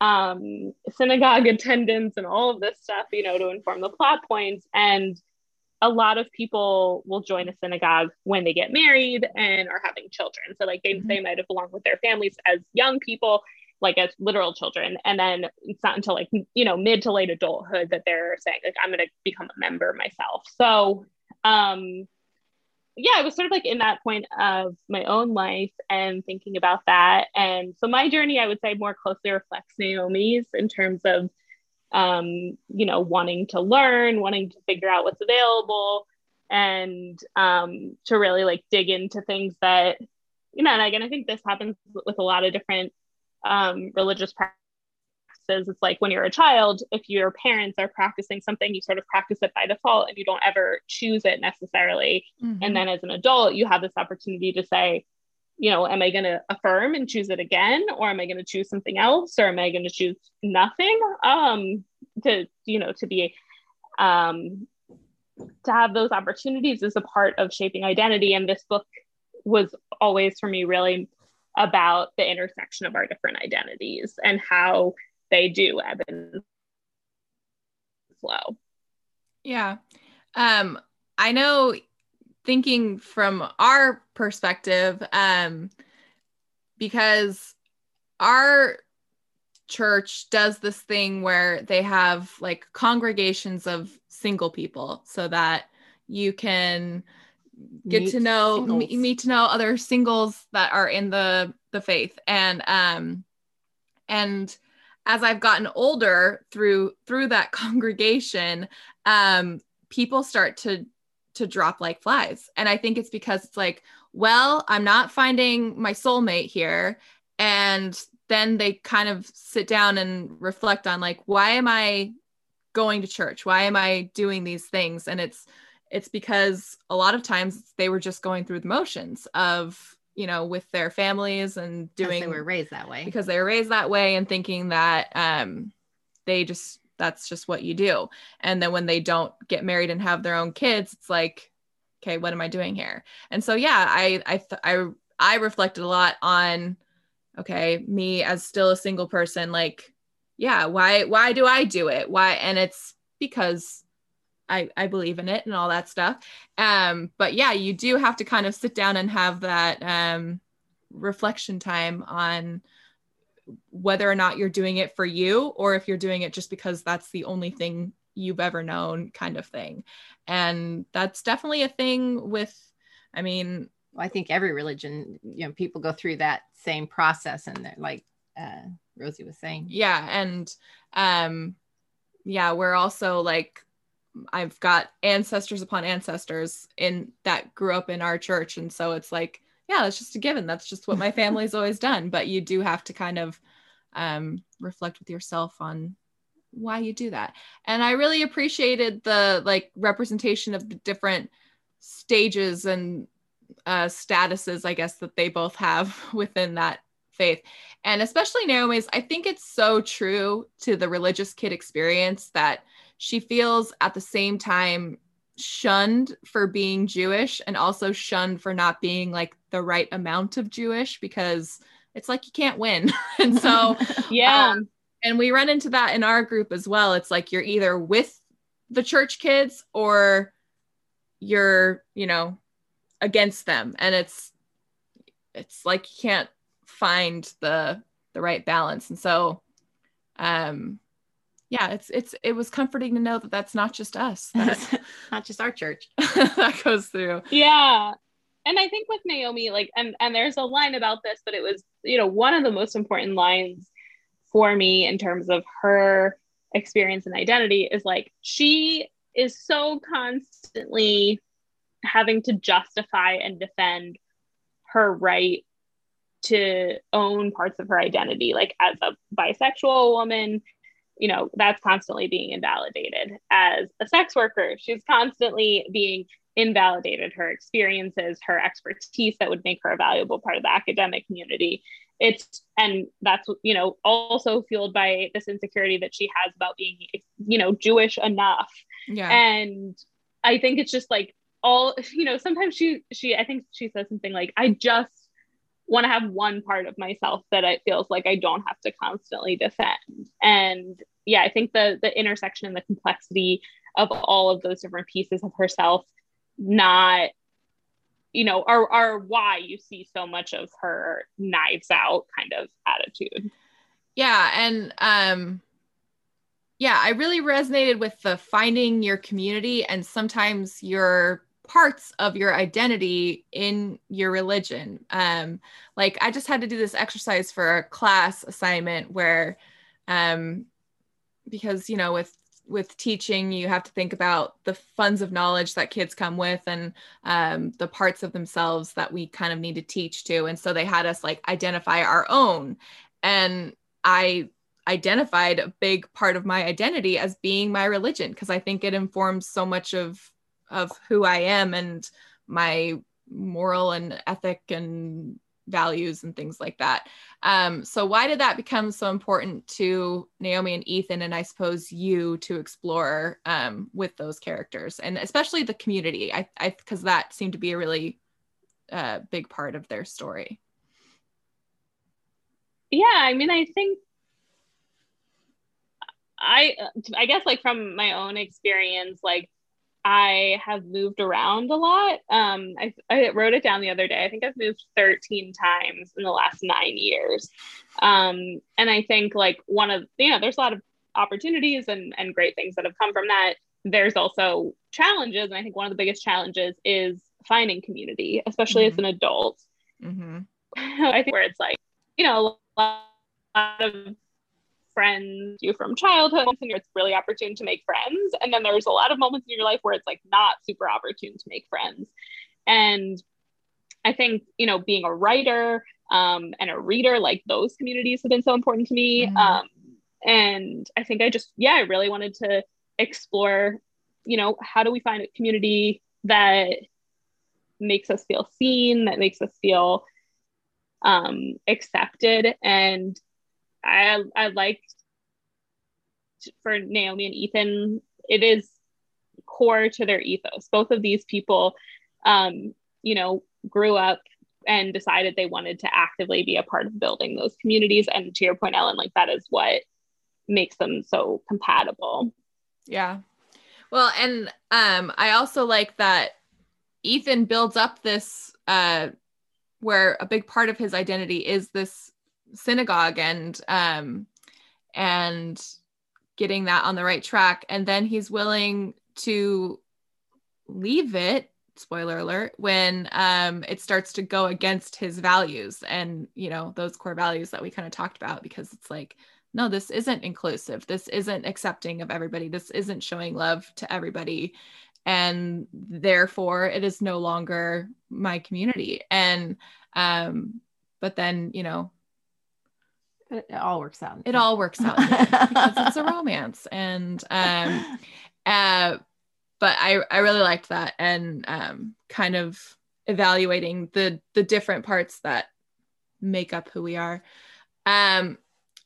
um, synagogue attendance and all of this stuff, you know, to inform the plot points. And a lot of people will join a synagogue when they get married and are having children. So, like, they, mm-hmm. they might have belonged with their families as young people, like as literal children. And then it's not until like, you know, mid to late adulthood that they're saying, like, I'm going to become a member myself. So, um, yeah, I was sort of like in that point of my own life and thinking about that. And so my journey, I would say, more closely reflects Naomi's in terms of, um, you know, wanting to learn, wanting to figure out what's available, and um, to really like dig into things that, you know, and again, I think this happens with a lot of different um, religious practices. It's like when you're a child if your parents are practicing something you sort of practice it by default and you don't ever choose it necessarily. Mm-hmm. and then as an adult you have this opportunity to say you know am i going to affirm and choose it again? Or am i going to choose something else? Or am i going to choose nothing? Um to you know to be um to have those opportunities is a part of shaping identity. And this book was always for me really about the intersection of our different identities and how they do ebb and flow. Yeah. Um, I know thinking from our perspective, um, because our church does this thing where they have like congregations of single people so that you can get meet to know meet, meet to know other singles that are in the the faith and um and as I've gotten older through through that congregation, um, people start to to drop like flies. And I think it's because it's like, well, I'm not finding my soulmate here. And then they kind of sit down and reflect on like, why am I going to church? Why am I doing these things? And it's it's because a lot of times they were just going through the motions of you know with their families and doing they were raised that way. because they were raised that way and thinking that um they just that's just what you do. And then when they don't get married and have their own kids it's like okay what am i doing here? And so yeah i i i, I reflected a lot on okay me as still a single person like yeah why why do i do it? Why and it's because I, I believe in it and all that stuff. Um, but yeah, you do have to kind of sit down and have that um, reflection time on whether or not you're doing it for you or if you're doing it just because that's the only thing you've ever known kind of thing. And that's definitely a thing with, I mean, well, I think every religion, you know, people go through that same process and they're like uh, Rosie was saying. Yeah. And um, yeah, we're also like I've got ancestors upon ancestors in that grew up in our church. And so it's like, yeah, that's just a given. That's just what my family's always done. But you do have to kind of um, reflect with yourself on why you do that. And I really appreciated the like representation of the different stages and uh, statuses, I guess, that they both have within that faith. And especially Naomi's, I think it's so true to the religious kid experience that she feels at the same time shunned for being Jewish and also shunned for not being like the right amount of Jewish because it's like you can't win. and so, yeah. Um, and we run into that in our group as well. It's like you're either with the church kids or you're, you know, against them. And it's, it's like you can't find the, the right balance. And so, um, yeah, it's it's it was comforting to know that that's not just us. That's not just our church. that goes through. Yeah. And I think with Naomi, like, and and there's a line about this, but it was, you know, one of the most important lines for me in terms of her experience and identity is like she is so constantly having to justify and defend her right to own parts of her identity like as a bisexual woman you know that's constantly being invalidated. As a sex worker she's constantly being invalidated. Her experiences her expertise that would make her a valuable part of the academic community. It's and that's you know also fueled by this insecurity that she has about being you know jewish enough. Yeah. And i think it's just like all you know sometimes she she i think she says something like i just want to have one part of myself that it feels like I don't have to constantly defend. And yeah, I think the the intersection and the complexity of all of those different pieces of herself not you know are are why you see so much of her knives out kind of attitude. Yeah, and um yeah, I really resonated with the finding your community and sometimes your parts of your identity in your religion. Um, like I just had to do this exercise for a class assignment where, um, because you know, with with teaching, you have to think about the funds of knowledge that kids come with and um, the parts of themselves that we kind of need to teach to. And so they had us like identify our own, and I identified a big part of my identity as being my religion because I think it informs so much of of who I am and my moral and ethic and values and things like that. Um, so why did that become so important to Naomi and Ethan, and I suppose you to explore um, with those characters, and especially the community? I, because that seemed to be a really uh, big part of their story. Yeah, I mean, I think I, I guess, like from my own experience, like I have moved around a lot. Um, I, I, wrote it down the other day. I think I've moved 13 times in the last nine years. Um, and I think like one of, you know, there's a lot of opportunities and, and great things that have come from that. There's also challenges. And I think one of the biggest challenges is finding community, especially mm-hmm. as an adult. Mm-hmm. I think where it's like, you know, a lot of friends you from childhood and it's really opportune to make friends. And then there's a lot of moments in your life where it's like not super opportune to make friends. And I think, you know, being a writer um, and a reader, like those communities have been so important to me. Mm-hmm. Um, and I think I just, yeah, I really wanted to explore, you know, how do we find a community that makes us feel seen, that makes us feel um, accepted. And I, I liked for Naomi and Ethan, it is core to their ethos. Both of these people, um, you know, grew up and decided they wanted to actively be a part of building those communities. And to your point, Ellen, like that is what makes them so compatible. Yeah. Well, and um, I also like that Ethan builds up this uh, where a big part of his identity is this synagogue and um, and getting that on the right track, and then he's willing to leave it spoiler alert when um, it starts to go against his values and you know those core values that we kind of talked about because it's like no this isn't inclusive. This isn't accepting of everybody. This isn't showing love to everybody. And therefore it is no longer my community. And um but then you know it, it all works out it all works out because it's a romance and um uh but I I really liked that and um, kind of evaluating the the different parts that make up who we are. Um,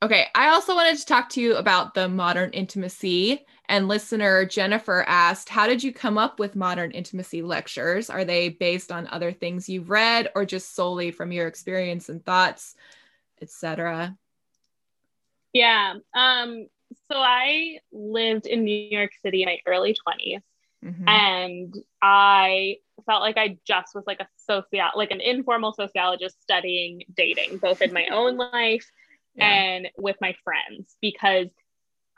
okay, I also wanted to talk to you about the modern intimacy. And listener Jennifer asked, "How did you come up with modern intimacy lectures? Are they based on other things you've read, or just solely from your experience and thoughts, etc.?" Yeah. Um, so I lived in New York City in my early 20s. Mm-hmm. And I felt like I just was like a socio like an informal sociologist studying dating, both in my own life yeah. and with my friends, because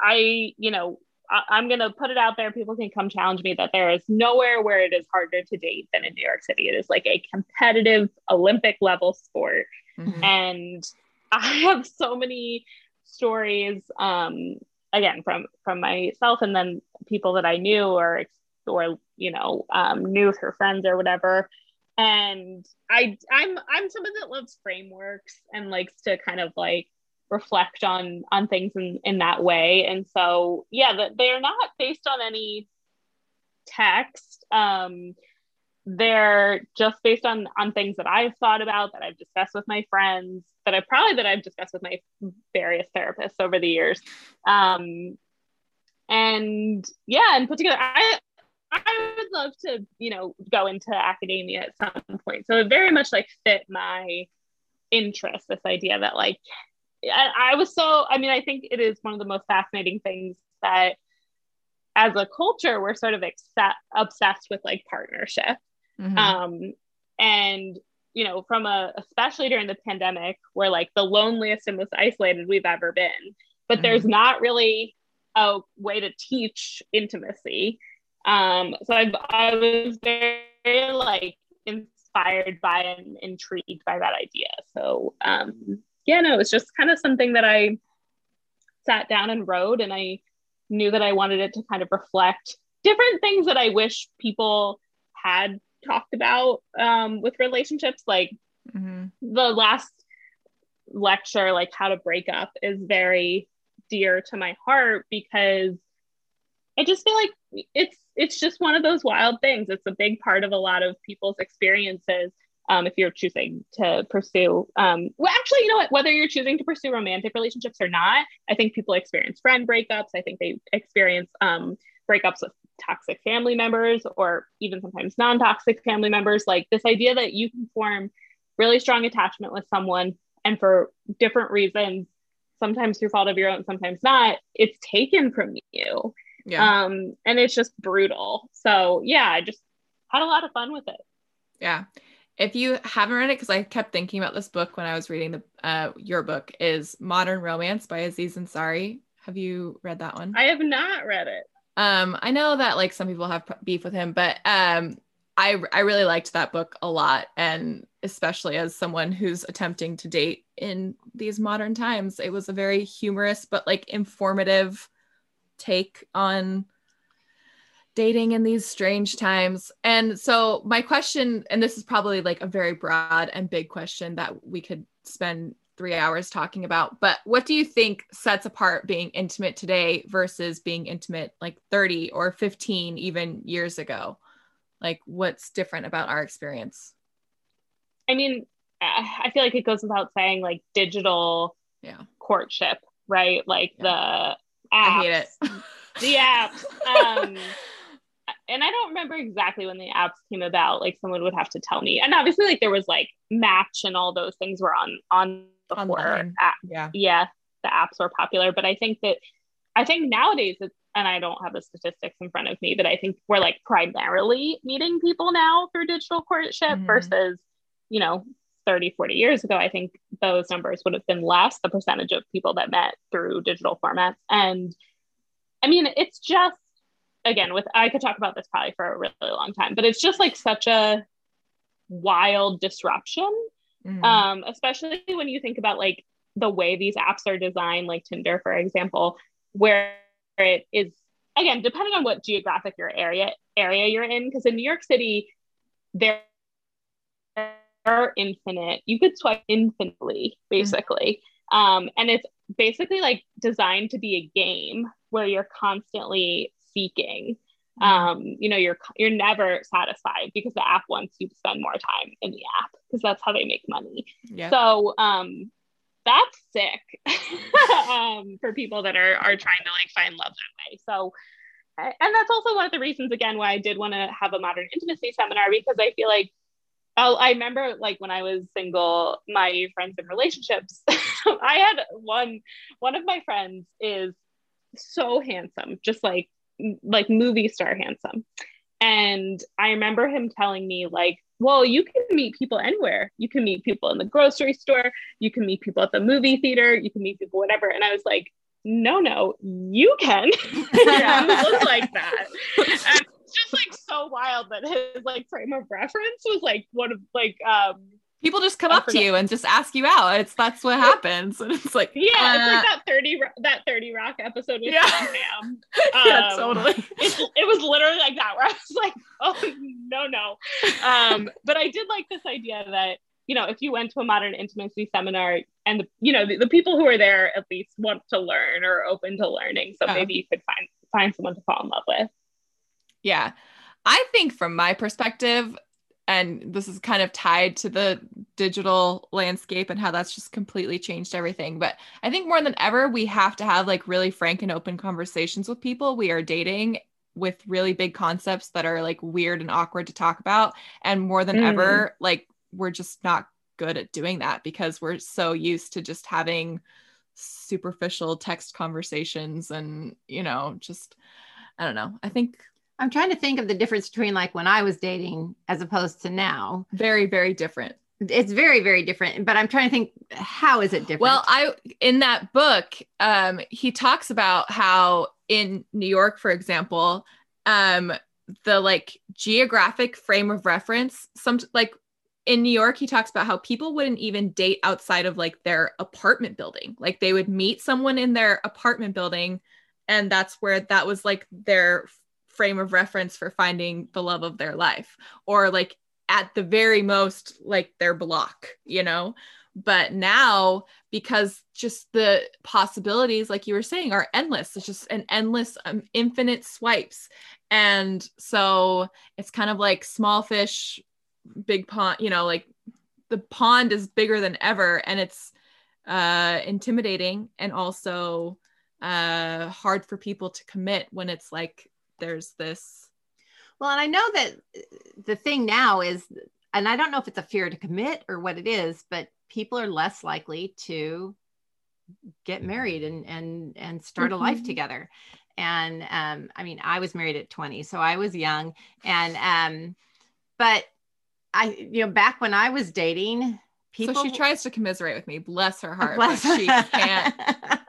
I, you know, I, am gonna put it out there. People can come challenge me that there is nowhere where it is harder to date than in New York City. It is like a competitive Olympic level sport, mm-hmm. and I have so many stories. Um, again, from from myself, and then people that I knew or or you know um, knew her friends or whatever. And i i'm i'm someone that loves frameworks and likes to kind of like reflect on on things in in that way. And so yeah that they're not based on any text. Um they're just based on on things that I've thought about that I've discussed with my friends that I probably that I've discussed with my various therapists over the years um and yeah and put together I I would love to, you know, go into academia at some point. So it very much like fit my interest, this idea that like I, I was so I mean, I think it is one of the most fascinating things that as a culture we're sort of obsessed with like partnership. Mm-hmm. Um and you know, from a especially during the pandemic, we're like the loneliest and most isolated we've ever been. But mm-hmm. there's not really a way to teach intimacy um, so I, I was very like inspired by and intrigued by that idea. So um, yeah, no, it was just kind of something that I sat down and wrote, and I knew that I wanted it to kind of reflect different things that I wish people had talked about um, with relationships. Like mm-hmm. the last lecture, like how to break up, is very dear to my heart because I just feel like it's it's just one of those wild things. It's a big part of a lot of people's experiences. Um, if you're choosing to pursue, um, well, actually, you know what? Whether you're choosing to pursue romantic relationships or not, I think people experience friend breakups. I think they experience um, breakups with toxic family members or even sometimes non toxic family members. Like this idea that you can form really strong attachment with someone and for different reasons, sometimes through fault of your own, sometimes not, it's taken from you. Yeah. Um, and it's just brutal. So yeah, I just had a lot of fun with it. Yeah. If you haven't read it, because I kept thinking about this book when I was reading the uh your book, is Modern Romance by Aziz Ansari. Have you read that one? I have not read it. Um, I know that like some people have beef with him, but um, I I really liked that book a lot and especially as someone who's attempting to date in these modern times it was a very humorous but like informative take on dating in these strange times. And so my question and this is probably like a very broad and big question that we could spend 3 hours talking about, but what do you think sets apart being intimate today versus being intimate like 30 or 15 even years ago? like what's different about our experience i mean i feel like it goes without saying like digital yeah courtship right like yeah. the apps, i hate it the apps um and I don't remember exactly when the apps came about. Like someone would have to tell me. And obviously, like there was like Match and all those things were on on before. App. Yeah, yeah, the apps were popular. But I think that I think nowadays it's and I don't have the statistics in front of me, but I think we're like primarily meeting people now through digital courtship mm-hmm. versus, you know, 30, 40 years ago. I think those numbers would have been less, the percentage of people that met through digital formats. And I mean, it's just, again, with, I could talk about this probably for a really long time, but it's just like such a wild disruption. Mm-hmm. Um, especially when you think about like the way these apps are designed, like Tinder, for example, where it is again depending on what geographic your area area you're in because in new york city there are infinite you could swipe infinitely basically mm-hmm. um, and it's basically like designed to be a game where you're constantly seeking. Um, you know you're you're never satisfied because the app wants you to spend more time in the app because that's how they make money yep. so um, that's sick um, for people that are are trying to like find love that way. So, and that's also one of the reasons again why I did want to have a modern intimacy seminar because I feel like oh, I remember like when I was single, my friends in relationships, I had one one of my friends is so handsome, just like like movie star handsome. And I remember him telling me like well, you can meet people anywhere. You can meet people in the grocery store. You can meet people at the movie theater. You can meet people whatever. And I was like, no, no, you can. yeah, look like that. And it's just like so wild that his like frame of reference was like one of like um people just come up to you and just ask you out. It's that's what happens. And it's like yeah, uh, it's like that thirty that Thirty Rock episode with yeah. Sam. Um, yeah, totally. It, it, was literally like that where I was like, oh no no. Um, but I did like this idea that you know if you went to a modern intimacy seminar and the, you know the, the people who are there at least want to learn or open to learning, so oh. maybe you could find find someone to fall in love with. Yeah. I think from my perspective, and this is kind of tied to the digital landscape and how that's just completely changed everything. But i think more than ever we have to have like really frank and open conversations with people. We are dating with really big concepts that are like weird and awkward to talk about. And more than mm. ever like we're just not good at doing that because we're so used to just having superficial text conversations and you know just i don't know. I think I'm trying to think of the difference between like when I was dating as opposed to now. Very, very different. It's very, very different. But I'm trying to think how is it different? Well, I in that book, um, he talks about how in New York, for example, um, the like geographic frame of reference, some like in New York, he talks about how people wouldn't even date outside of like their apartment building. Like they would meet someone in their apartment building, and that's where that was like their frame of reference for finding the love of their life or like at the very most like their block you know? But now because just the possibilities like you were saying are endless. It's just an endless um, infinite swipes. And so it's kind of like small fish big pond you know like the pond is bigger than ever. And it's uh intimidating and also uh hard for people to commit when it's like there's this well and i know that the thing now is and i don't know if it's a fear to commit or what it is but people are less likely to get married and and and start mm-hmm. a life mm-hmm. together and um i mean i was married at 20 so i was young and um but i you know back when i was dating people so she tries to commiserate with me bless her heart bless but she can't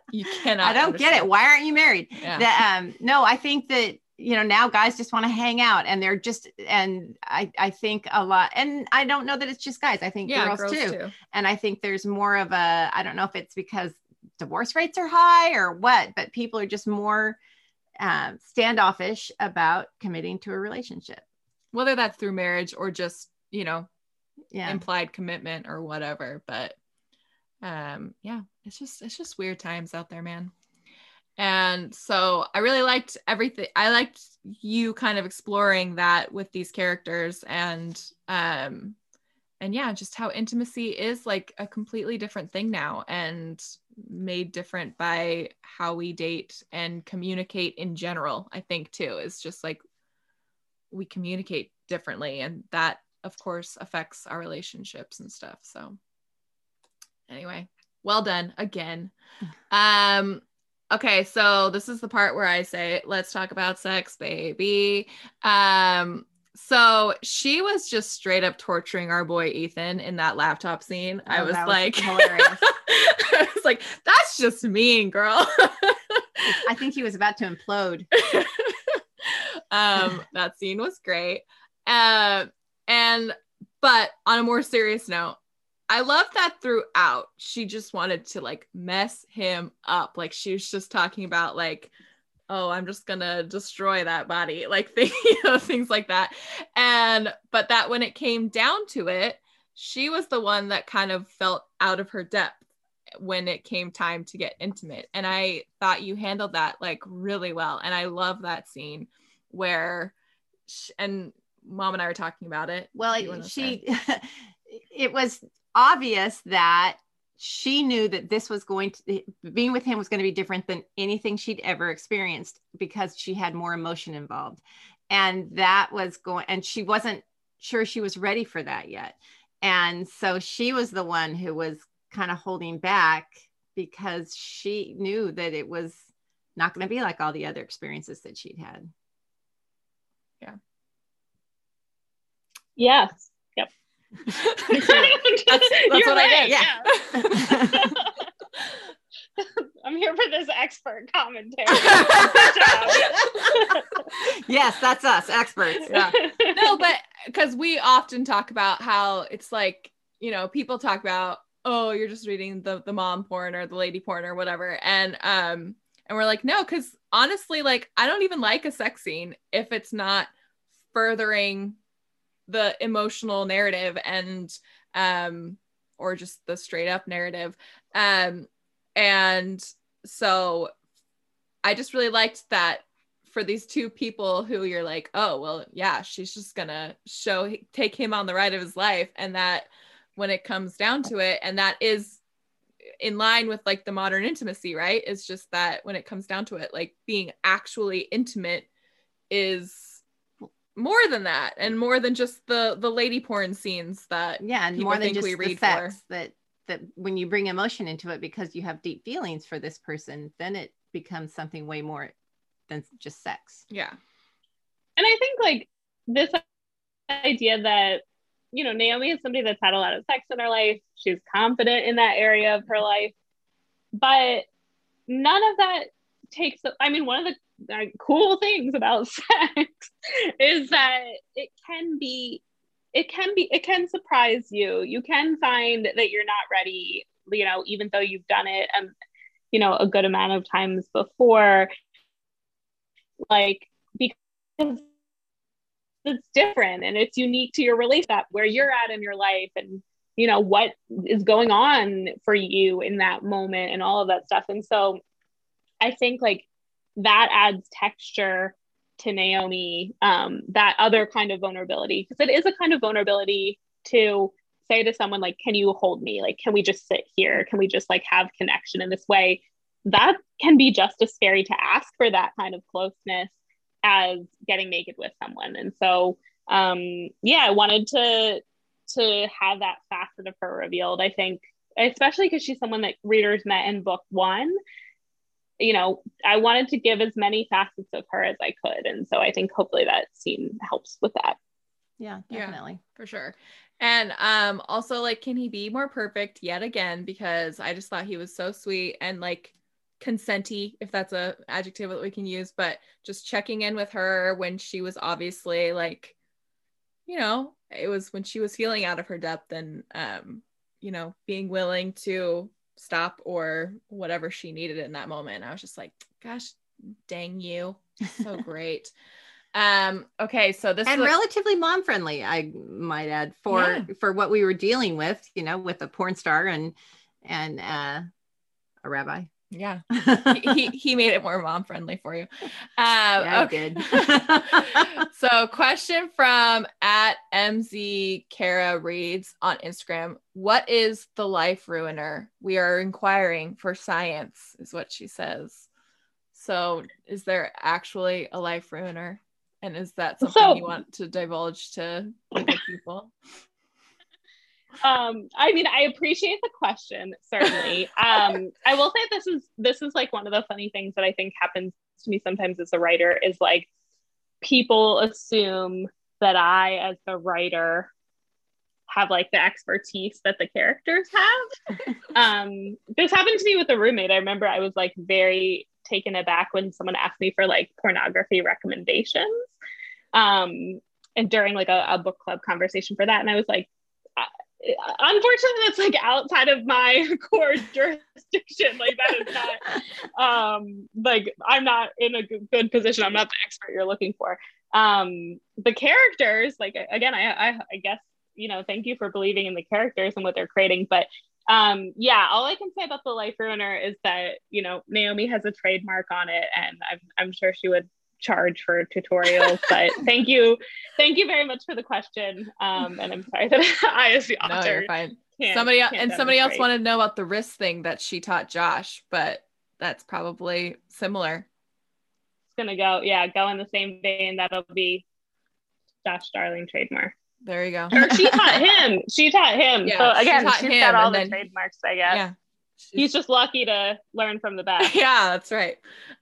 you cannot i don't understand. get it why aren't you married yeah. um no i think that you know now guys just want to hang out and they're just and i i think a lot and i don't know that it's just guys i think Yeah, girls, girls too. too. and i think there's more of a i don't know if it's because divorce rates are high or what but people are just more um, standoffish about committing to a relationship Whether that's through marriage or just, you know, yeah implied commitment or whatever. But um, yeah, it's just it's just weird times out there, man. And so I really liked everything. I liked you kind of exploring that with these characters and um and yeah, just how intimacy is like a completely different thing now and made different by how we date and communicate in general, I think too. Is just like we communicate differently and that of course affects our relationships and stuff. So anyway, well done again. Um okay, so this is the part where I say let's talk about sex, baby. Um so she was just straight up torturing our boy Ethan in that laptop scene. I Oh, was was like hilarious. I was like that's just mean, girl. i think he was about to implode um, that scene was great. Uh, and but on a more serious note, I love that throughout she just wanted to like mess him up. Like she was just talking about like, oh, I'm just gonna destroy that body, like thing, you know, things like that. And but that when it came down to it, she was the one that kind of felt out of her depth when it came time to get intimate. And I thought you handled that like really well. And I love that scene where sh- and mom and I were talking about it. well she it was obvious that she knew that this was going to being with him was going to be different than anything she'd ever experienced because she had more emotion involved and that was going and she wasn't sure she was ready for that yet and so she was the one who was kind of holding back because she knew that it was not going to be like all the other experiences that she'd had Yeah. Yes. Yep. that's, that's You're I right, did. yeah. I'm here for this expert commentary. Yes that's us experts Yeah. no, but because we often talk about how it's like, you know, people talk about, oh, you're just reading the the mom porn or the lady porn or whatever. And um, and we're like, no, because honestly, like I don't even like a sex scene if it's not furthering the emotional narrative and um or just the straight up narrative. Um and so I just really liked that for these two people who you're like, oh, well, yeah, she's just gonna show, take him on the ride of his life. And that when it comes down to it, and that is in line with like the modern intimacy, right? It's just that when it comes down to it, like being actually intimate is more than that and mm. more than just the the lady porn scenes that yeah and more than just we the sex for. that that when you bring emotion into it because you have deep feelings for this person then it becomes something way more than just sex yeah and I think like this idea that you know Naomi is somebody that's had a lot of sex in her life. She's confident in that area of her life, but none of that takes. I mean, one of the uh, cool things about sex is that it can be, it can be, it can surprise you. You can find that you're not ready. You know, even though you've done it, um, you know, a good amount of times before. Like because it's different and it's unique to your relationship where you're at in your life and you know what is going on for you in that moment and all of that stuff and so i think like that adds texture to naomi um that other kind of vulnerability. Because it is a kind of vulnerability to say to someone like can you hold me? Like can we just sit here? Can we just like have connection in this way? That can be just as scary to ask for that kind of closeness as getting naked with someone. And so um yeah i wanted to to have that facet of her revealed i think especially because she's someone that readers met in book one you know i wanted to give as many facets of her as i could and so i think hopefully that scene helps with that yeah Yeah. definitely for sure. And um also like can he be more perfect yet again because I just thought he was so sweet and like consenty, if that's a adjective that we can use, but just checking in with her when she was obviously like, you know, it was when she was feeling out of her depth and um, you know, being willing to stop or whatever she needed in that moment. I was just like, gosh, dang you. So great. Um, okay, so this and is a- relatively mom friendly, I might add, for Yeah. for what we were dealing with, you know, with a porn star and and uh, a rabbi. Yeah, he, he made it more mom friendly for you. Um, Yeah, okay. did. so question from at mz kara reads on instagram what is the life ruiner we are inquiring for science is what she says so is there actually a life ruiner and is that something So- you want to divulge to people um i mean i appreciate the question certainly. Um i will say this is this is like one of the funny things that i think happens to me sometimes as a writer is like people assume that i as the writer have like the expertise that the characters have. Um this happened to me with a roommate. I remember i was like very taken aback when someone asked me for like pornography recommendations. Um and during like a, a book club conversation for that and i was like unfortunately that's like outside of my core jurisdiction like that is not um like i'm not in a good, position. I'm not the expert you're looking for. Um the characters like again I, I i guess you know thank you for believing in the characters and what they're creating but um yeah all i can say about the life ruiner is that you know naomi has a trademark on it and i'm, I'm sure she would charge for tutorials but thank you thank you very much for the question um and i'm sorry that i as the no author you're fine can't- somebody can't and somebody else wanted to know about the wrist thing that she taught josh but that's probably similar It's gonna go, yeah, go in the same vein. That'll be Josh Darling trademark. there you go Or she taught him. She taught him. Yeah, so she again, taught she's him, got all the trademarks, I guess. yeah He's just lucky to learn from the best. yeah, that's right.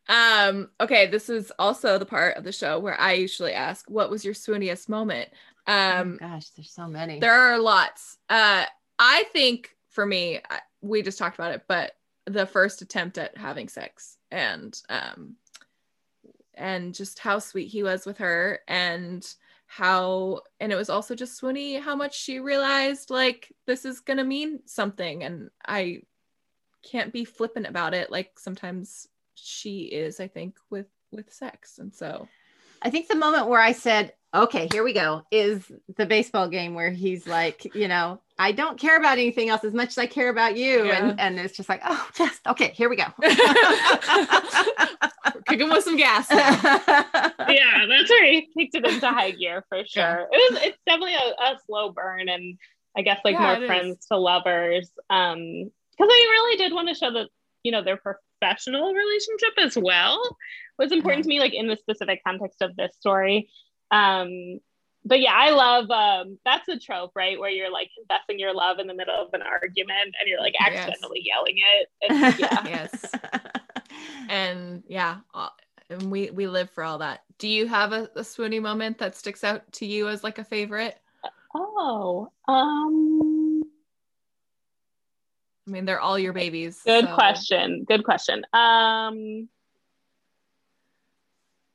Um, okay, this is also the part of the show where I usually ask, what was your swooniest moment? Um, oh, gosh, there's so many. there are lots. Uh, I think for me, I- we just talked about it, but the first attempt at having sex and um, and just how sweet he was with her and how and it was also just swoony how much she realized like this is gonna mean something and I can't be flippant about it like sometimes she is I think with with sex and so I think the moment where I said, okay, here we go, is the baseball game where he's like, you know, I don't care about anything else as much as I care about you. Yeah. And, and it's just like, oh, just okay, here we go. kick him with some gas yeah, that's where he kicked it into high gear for sure. It was it's definitely a, a slow burn and I guess like Yeah, it more is. friends to lovers. Um because I really did want to show that, you know, their professional relationship as well was important to me, like in the specific context of this story. Um but yeah, I love um that's a trope, right? Where you're like confessing your love in the middle of an argument and you're like Yes. accidentally yelling it. And, yeah. yes and yeah uh, and we we live for all that do you have a, a swoony moment that sticks out to you as like a favorite Oh, um i mean they're all your babies Good so- question. Good question. Um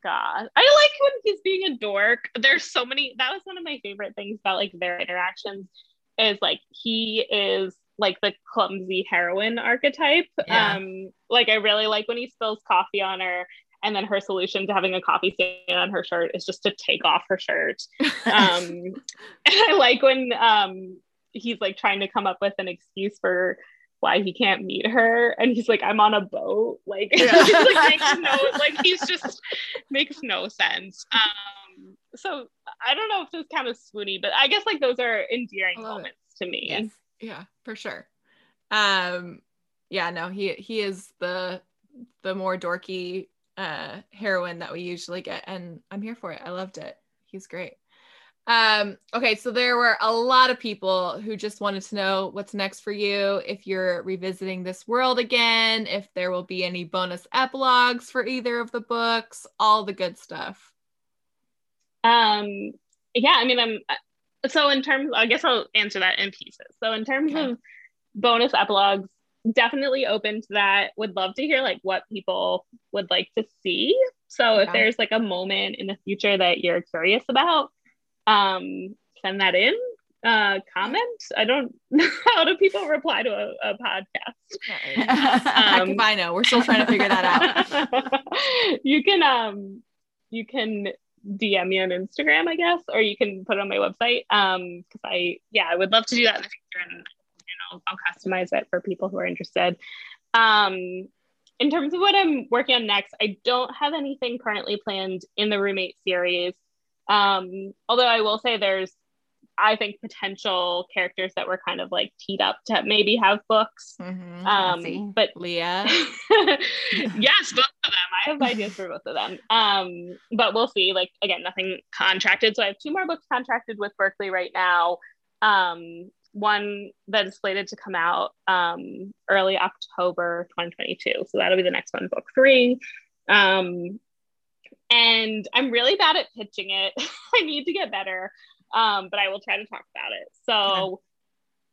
God. I like when he's being a dork. There's so many that was one of my favorite things about like their interactions is like he is like the clumsy heroine archetype. Yeah. Um like I really like when he spills coffee on her and then her solution to having a coffee stain on her shirt is just to take off her shirt. Um and I like when um he's like trying to come up with an excuse for why he can't meet her. And he's like i'm on a boat. Like, Yeah. like makes no like he's just makes no sense. Um so i don't know if those kind of swoony but i guess like those are endearing love it. moments to me. Yes. yeah for sure. Um yeah no he he is the the more dorky uh heroine that we usually get and i'm here for it. I loved it. He's great um okay so there were a lot of people who just wanted to know what's next for you if you're revisiting this world again if there will be any bonus epilogues for either of the books all the good stuff um yeah i mean i'm so in terms i guess i'll answer that in pieces so in terms Okay. of bonus epilogues definitely open to that. Would love to hear like what people would like to see. So if there's like a moment in the future that you're curious about, um, send that in. Uh, comment. I don't know how do people reply to a, a podcast. um, I know. We're still trying to figure that out. you can um you can DM me on Instagram, I guess, or you can put it on my website. Um, because I yeah, I would love to do that in the future and, and I'll, I'll customize it for people who are interested. Um, in terms of what I'm working on next, I don't have anything currently planned in the roommate series. Um, although I will say there's I think potential characters that were kind of like teed up to maybe have books. Mm-hmm, um, but Leah, yes, both of them. I have ideas for both of them. Um, but we'll see. Like again, nothing contracted. So I have two more books contracted with Berkley right now. Um, one that is slated to come out um, early October 2022. So that'll be the next one, book three. Um, and I'm really bad at pitching it. I need to get better um, but I will try to talk about it. So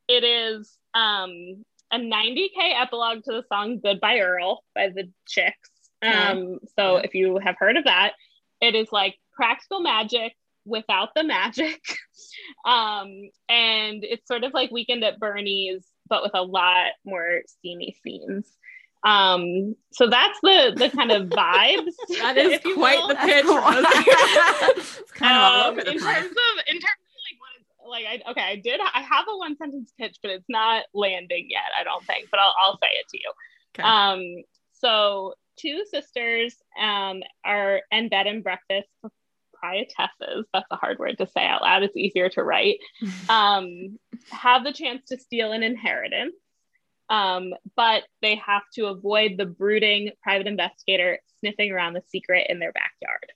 okay. it is um, a 90K epilogue to the song Goodbye Earl by the Chicks. Um, so if you have heard of that, it is like practical magic without the magic. um, and it's sort of like Weekend at Bernie's, but with a lot more steamy scenes. Um, so that's the the kind of vibes. that is quite will. the pitch. it's kind of the in place. terms of in terms of like what is like I okay, I did I have a one sentence pitch, but it's not landing yet, I don't think. But I'll I'll say it to you. Okay. Um, so two sisters um are and bed and breakfast proprietesses, that's a hard word to say out loud, it's easier to write, um, have the chance to steal an inheritance um, but they have to avoid the brooding private investigator sniffing around the secret in their backyard.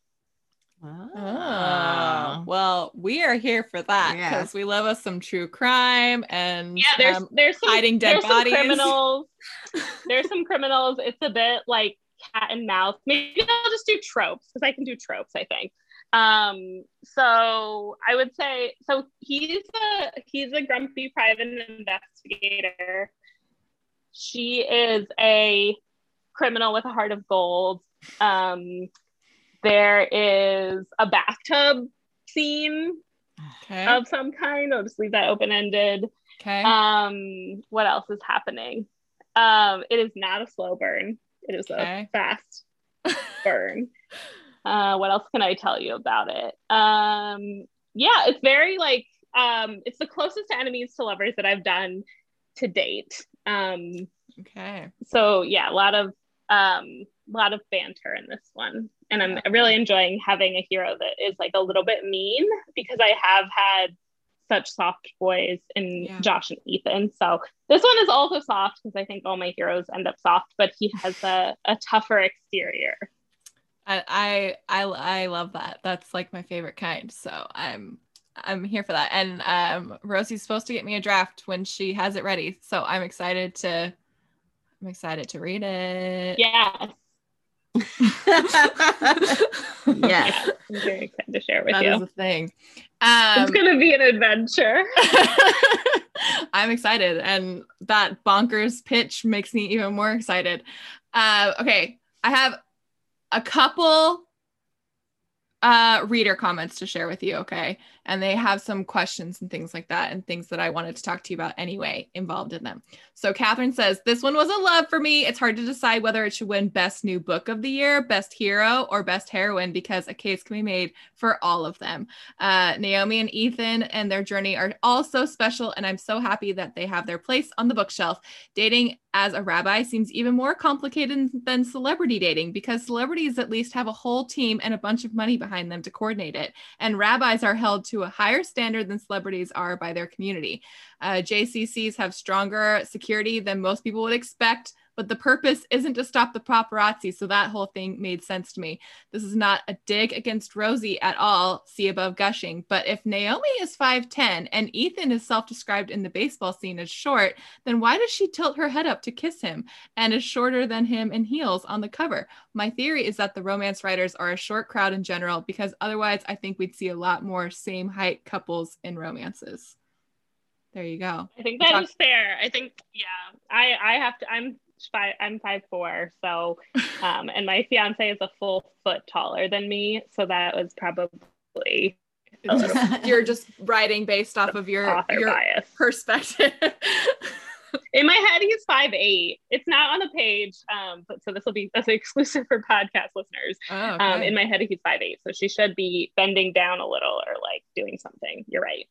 Oh, well, we are here for that because yeah. we love us some true crime and yeah, there's um, there's some, hiding dead there's bodies. Some criminals. there's some criminals. It's a bit like cat and mouse. Maybe I'll just do tropes because I can do tropes. I think. Um, so I would say so. He's a he's a grumpy private investigator she is a criminal with a heart of gold. Um, there is a bathtub scene okay. of some kind. I'll just leave that open ended. Okay. Um, what else is happening? Um, it is not a slow burn. It is okay. a fast burn. Uh, what else can I tell you about it? Um, yeah, it's very like um, it's the closest to enemies to lovers that I've done to date. Um, okay. So yeah, a lot of um, a lot of banter in this one, and I'm really enjoying having a hero that is like a little bit mean because I have had such soft boys in yeah. Josh and Ethan. So this one is also soft because I think all my heroes end up soft, but he has a, a tougher exterior. I, I I I love that. That's like my favorite kind. So I'm I'm here for that. And um, Rosie's supposed to get me a draft when she has it ready. So I'm excited to I'm excited to read it. Yeah. yes. I'm very excited to share with that you. That is a thing. Um, it's gonna be an adventure. I'm excited, and that bonkers pitch makes me even more excited. Uh, okay, I have a couple uh reader comments to share with you okay and they have some questions and things like that and things that i wanted to talk to you about anyway involved in them. So catherine says this one was a love for me. It's hard to decide whether it should win best new book of the year best hero or best heroine because a case can be made for all of them. Uh, naomi and ethan and their journey are all so special and i'm so happy that they have their place on the bookshelf. Dating as a rabbi seems even more complicated than celebrity dating because celebrities at least have a whole team and a bunch of money behind them to coordinate it. And rabbis are held to a higher standard than celebrities are by their community. Uh, JCCs have stronger security than most people would expect but the purpose isn't to stop the paparazzi. So that whole thing made sense to me. This is not a dig against Rosie at all, see above gushing. But if Naomi is 5'10 and Ethan is self described in the baseball scene as short, then why does she tilt her head up to kiss him and is shorter than him in heels on the cover? My theory is that the romance writers are a short crowd in general because otherwise I think we'd see a lot more same height couples in romances. there you go. I think that is fair. I think yeah. I I have to. I'm five. I'm five four. So, um, and my fiance is a full foot taller than me. So that was probably. Just, you're just writing based off of your your bias. perspective. in my head he's five eight it's not on the page um but so this will be that's exclusive for podcast listeners oh, okay. um in my head he's five eight so she should be bending down a little or like doing something you're right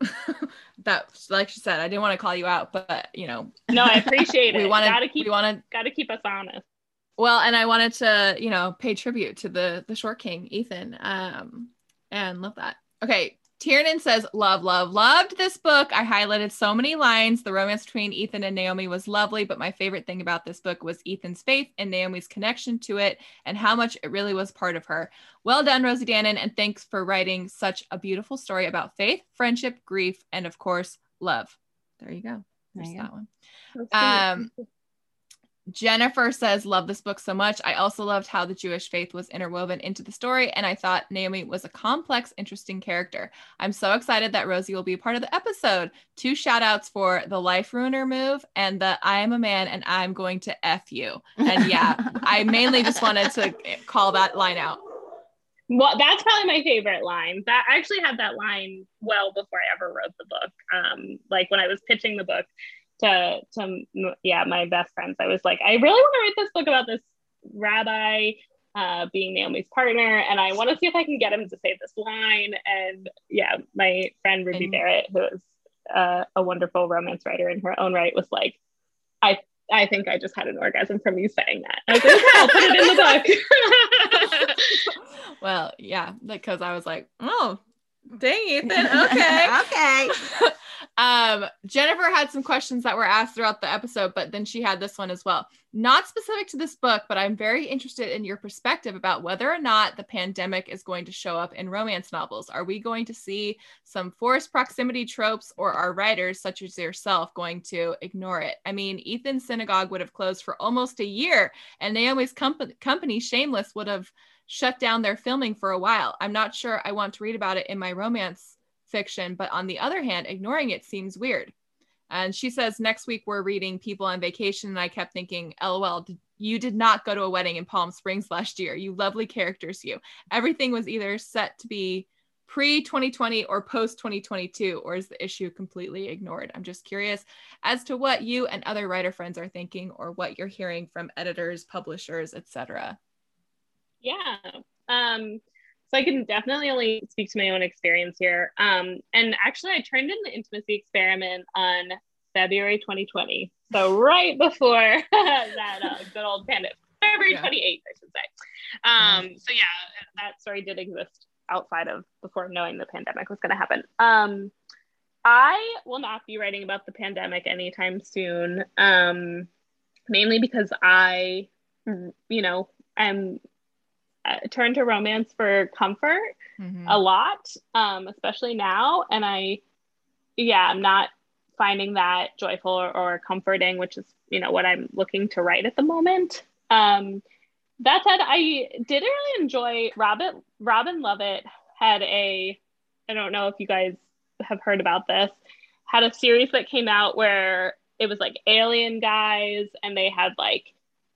that like she said i didn't want to call you out but you know. No i appreciate it. we want to keep we want to gotta keep us honest. Well and i wanted to you know pay tribute to the the short king ethan. Um and love that. Okay Tiernan says, Love, love, loved this book. I highlighted so many lines. The romance between Ethan and Naomi was lovely, but my favorite thing about this book was Ethan's faith and Naomi's connection to it and how much it really was part of her. Well done, Rosie Danan, and thanks for writing such a beautiful story about faith, friendship, grief, and of course, love. There you go. There's you that go. one. Um, Jennifer says, Love this book so much. I also loved how the Jewish faith was interwoven into the story, and I thought Naomi was a complex, interesting character. I'm so excited that Rosie will be a part of the episode. Two shout outs for the Life Ruiner move and the I am a man and I'm going to F you. And yeah, I mainly just wanted to call that line out. Well, that's probably my favorite line. That I actually had that line well before I ever wrote the book. Um, like when I was pitching the book, to to yeah my best friends i was like i really want to write this book about this rabbi uh, being naomi's partner and i want to see if i can get him to say this line and yeah my friend ruby and- barrett who is uh, a wonderful romance writer in her own right was like i I think I just had an orgasm from you saying that. I was like, I'll put it in the book. well, yeah, because I was like, oh, dang, Ethan. Okay. okay. Um, Jennifer had some questions that were asked throughout the episode, but then she had this one as well. Not specific to this book, but I'm very interested in your perspective about whether or not the pandemic is going to show up in romance novels. Are we going to see some forced proximity tropes, or are writers such as yourself going to ignore it? I mean, Ethan's synagogue would have closed for almost a year, and Naomi's comp- company, Shameless, would have shut down their filming for a while. I'm not sure I want to read about it in my romance fiction, but on the other hand, ignoring it seems weird. And she says, next week we're reading People on Vacation. And I kept thinking, lol, you did not go to a wedding in Palm Springs last year. You lovely characters, you. Everything was either set to be pre 2020 or post 2022, or is the issue completely ignored? I'm just curious as to what you and other writer friends are thinking or what you're hearing from editors, publishers, etc. Yeah. Um, so I can definitely only speak to my own experience here. Um, and actually, I turned in the intimacy experiment on February 2020. So right before that uh, good old pandemic, February yeah. 28th, I should say. Um, so yeah, that story did exist outside of before knowing the pandemic was going to happen. Um, I will not be writing about the pandemic anytime soon, um, mainly because I, you know, am turn to romance for comfort mm-hmm. a lot, um, especially now. And I, yeah, I'm not finding that joyful or, or, comforting, which is, you know, what I'm looking to write at the moment. Um, that said, I did really enjoy Robin. Robin Lovett had a, I don't know if you guys have heard about this, had a series that came out where it was like alien guys and they had like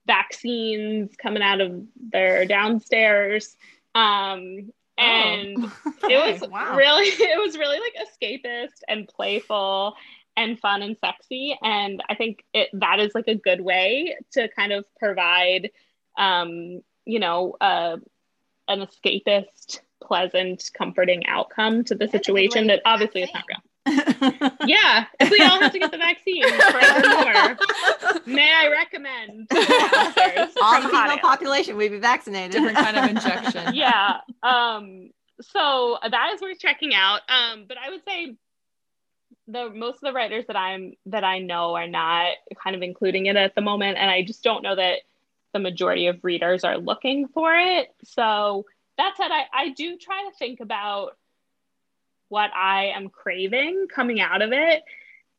vaccines coming out of their downstairs. Um, oh. and oh. it was wow. really, it was really like escapist and playful and fun and sexy. And I think it, that is like a good way to kind of provide, um, you know, uh, an escapist, pleasant, comforting outcome to the situation that obviously is not real. Yeah, if we all have to get the vaccine forevermore, may I recommend all the female population we be vaccinated. Different kind of injection. Yeah. Um. So that is worth checking out. Um. But I would say the most of the writers that I'm that I know are not kind of including it at the moment, and I just don't know that the majority of readers are looking for it. So that said, I I do try to think about what I am craving coming out of it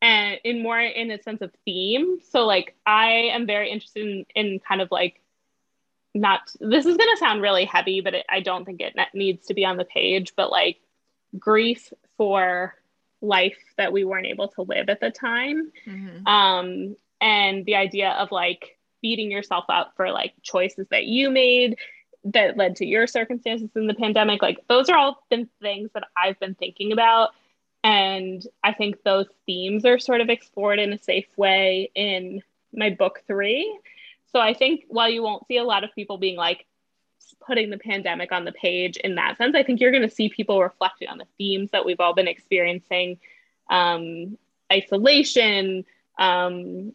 and in more in a sense of theme. So like I am very interested in, in kind of like not this is going to sound really heavy, but it, I don't think it needs to be on the page, but like grief for life that we weren't able to live at the time. Mhm. Um, and the idea of like beating yourself up for like choices that you made that led to your circumstances in the pandemic, like those are all been things that I've been thinking about. And I think those themes are sort of explored in a safe way in my book three. So I think while you won't see a lot of people being like putting the pandemic on the page in that sense, I think you're going to see people reflecting on the themes that we've all been experiencing um, isolation, um,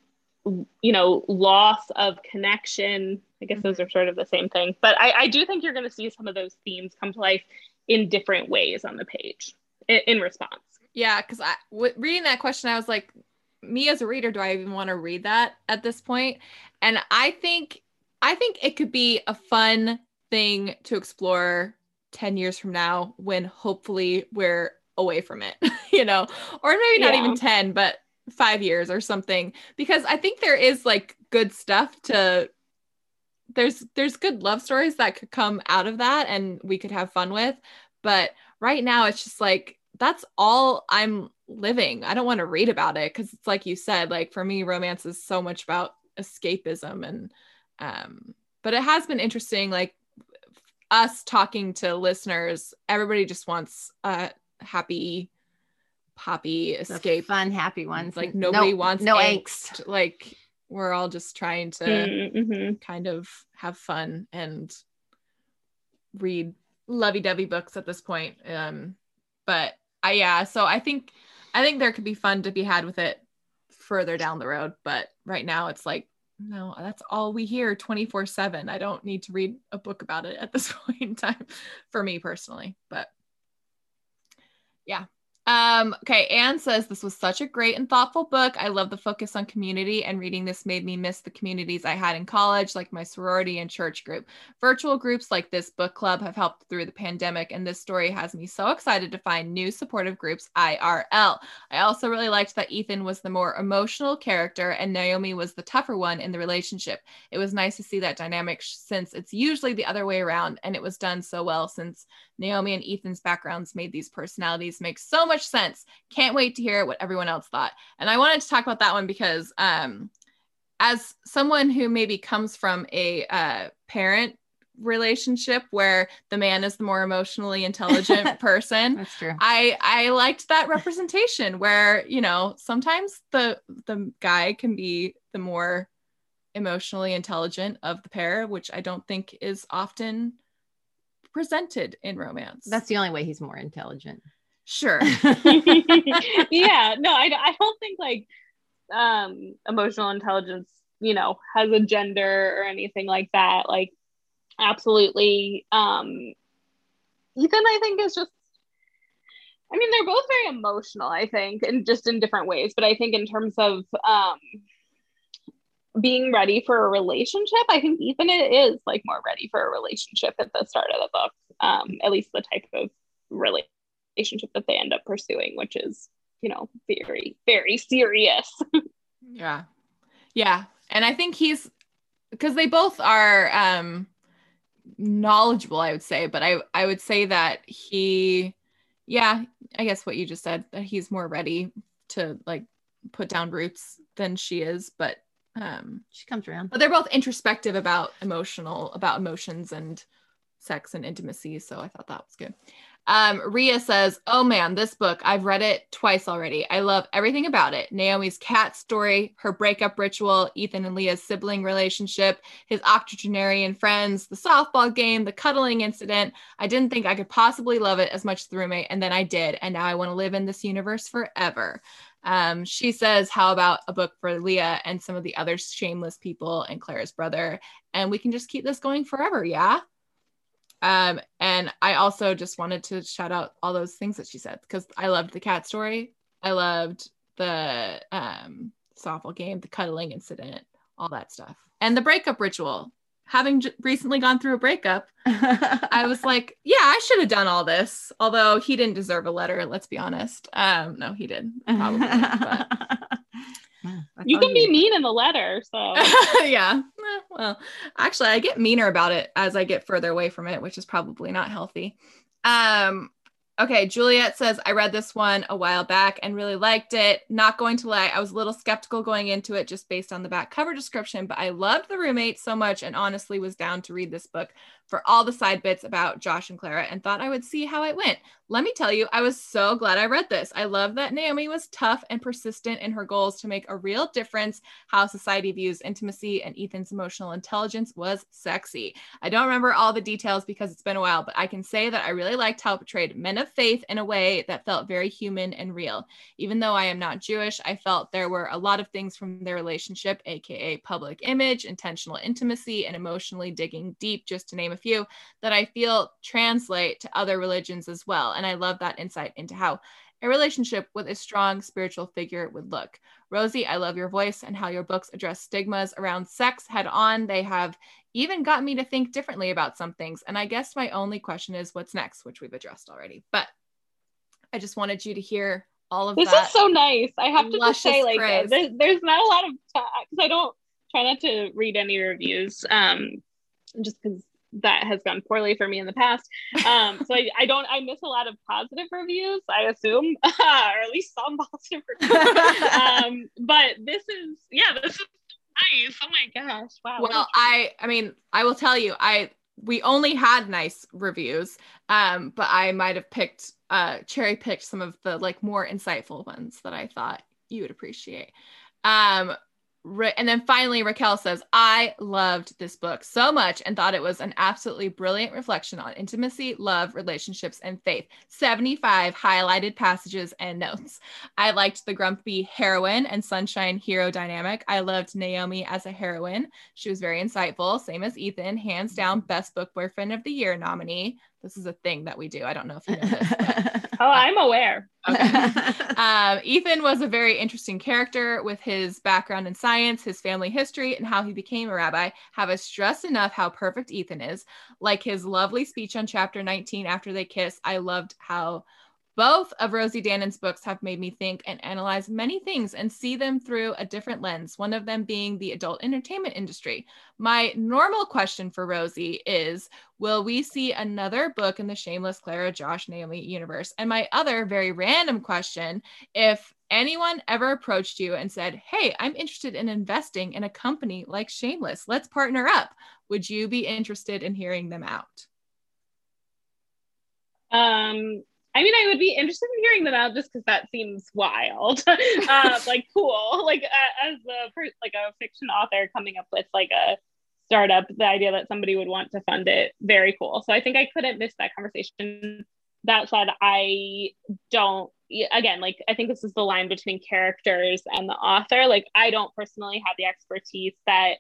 you know, loss of connection. I guess those mm-hmm. are sort of the same thing. But I, I do think you're going to see some of those themes come to life in different ways on the page in, in response. Yeah, because I w- reading that question, I was like, me as a reader, do I even want to read that at this point? And I think, I think it could be a fun thing to explore ten years from now, when hopefully we're away from it, you know, or maybe not Yeah. even ten, but five years or something. Because I think there is like good stuff to. There's there's good love stories that could come out of that, and we could have fun with. But right now, it's just like that's all I'm living. I don't want to read about it because it's like you said, like for me, romance is so much about escapism and um, but it has been interesting, like us talking to listeners, everybody just wants a happy poppy The escape. fun, happy ones. Like No- nobody wants no angst. angst. Like we're all just trying to Mhm. kind of have fun and read lovey-dovey books at this point um but i yeah so i think i think there could be fun to be had with it further down the road but right now it's like no that's all we hear 24 7 i don't need to read a book about it at this point in time for me personally but yeah um, okay, Anne says this was such a great and thoughtful book. I love the focus on community, and reading this made me miss the communities I had in college, like my sorority and church group. Virtual groups like this book club have helped through the pandemic, and this story has me so excited to find new supportive groups IRL. I also really liked that Ethan was the more emotional character and Naomi was the tougher one in the relationship. It was nice to see that dynamic since it's usually the other way around, and it was done so well since Naomi and Ethan's backgrounds made these personalities make so much sense. Can't wait to hear what everyone else thought. And I wanted to talk about that one because um as someone who maybe comes from a uh, parent relationship where the man is the more emotionally intelligent person That's true. I I liked that representation where you know sometimes the the guy can be the more emotionally intelligent of the pair, which I don't think is often presented in romance. That's the only way he's more intelligent. Sure. yeah, no, I, I don't think like um emotional intelligence, you know, has a gender or anything like that. Like absolutely um Ethan I think is just I mean they're both very emotional, I think, and just in different ways, but I think in terms of um being ready for a relationship, I think Ethan is like more ready for a relationship at the start of the book. Um, at least the type of relationship relationship that they end up pursuing, which is, you know, very, very serious. Yeah. Yeah. And I think he's because they both are um knowledgeable, I would say, but I I would say that he yeah, I guess what you just said, that he's more ready to like put down roots than she is, but um She comes around. but they're both introspective about emotional about emotions and sex and intimacy so i thought that was good um ria says oh man this book i've read it twice already i love everything about it naomi's cat story her breakup ritual ethan and leah's sibling relationship his octogenarian friends the softball game the cuddling incident i didn't think i could possibly love it as much as the roommate and then i did and now i want to live in this universe forever um, she says, How about a book for Leah and some of the other shameless people and Claire's brother? And we can just keep this going forever. Yeah. Um, and I also just wanted to shout out all those things that she said because I loved the cat story. I loved the um, softball game, the cuddling incident, all that stuff, and the breakup ritual. Having j- recently gone through a breakup, I was like, yeah, I should have done all this. Although he didn't deserve a letter, let's be honest. Um, no, he did probably. but you can be mean in the letter, so yeah. Eh, Well, actually, I get meaner about it as I get further away from it, which is probably not healthy. Um, Okay, Juliet says, I read this one a while back and really liked it. Not going to lie, I was a little skeptical going into it just based on the back cover description, but I loved the roommate so much and honestly was down to read this book for all the side bits about Josh and Clara and thought I would see how it went. Let me tell you, I was so glad I read this. I love that Naomi was tough and persistent in her goals to make a real difference how society views intimacy, and Ethan's emotional intelligence was sexy. I don't remember all the details because it's been a while, but I can say that I really liked how it portrayed men of faith in a way that felt very human and real. Even though I am not Jewish, I felt there were a lot of things from their relationship, aka public image, intentional intimacy, and emotionally digging deep, just to name a few, that I feel translate to other religions as well. And I love that insight into how a relationship with a strong spiritual figure would look. Rosie, I love your voice and how your books address stigmas around sex head on. They have even got me to think differently about some things. And I guess my only question is what's next, which we've addressed already. But I just wanted you to hear all of this that. is so nice. I have to say, like, there's, there's not a lot of because I don't try not to read any reviews, um, just because that has gone poorly for me in the past. Um, so I, I don't I miss a lot of positive reviews, I assume, or at least some positive reviews. um, but this is yeah, this is nice. Oh my gosh, wow. well i i mean i will tell you i we only had nice reviews um but i might have picked uh cherry picked some of the like more insightful ones that i thought you would appreciate um Ra- and then finally raquel says i loved this book so much and thought it was an absolutely brilliant reflection on intimacy love relationships and faith 75 highlighted passages and notes I liked the grumpy heroine and sunshine hero dynamic. I loved Naomi as a heroine. She was very insightful, same as Ethan, hands down best book boyfriend of the year nominee. This is a thing that we do. I don't know if you know this. but- oh, I'm aware. um, Ethan was a very interesting character with his background in science, his family history, and how he became a rabbi. Have us stressed enough how perfect Ethan is. Like his lovely speech on chapter 19 after they kiss. I loved how both of Rosie Danan's books have made me think and analyze many things and see them through a different lens, one of them being the adult entertainment industry. My normal question for Rosie is Will we see another book in the Shameless Clara Josh Naomi universe? And my other very random question if anyone ever approached you and said, Hey, I'm interested in investing in a company like Shameless, let's partner up, would you be interested in hearing them out? Um, I mean, I would be interested in hearing them out just because that seems wild, uh, like cool, like uh, as a per- like a fiction author coming up with like a startup, the idea that somebody would want to fund it, very cool. So I think I couldn't miss that conversation. That said, I don't. Again, like I think this is the line between characters and the author. Like I don't personally have the expertise that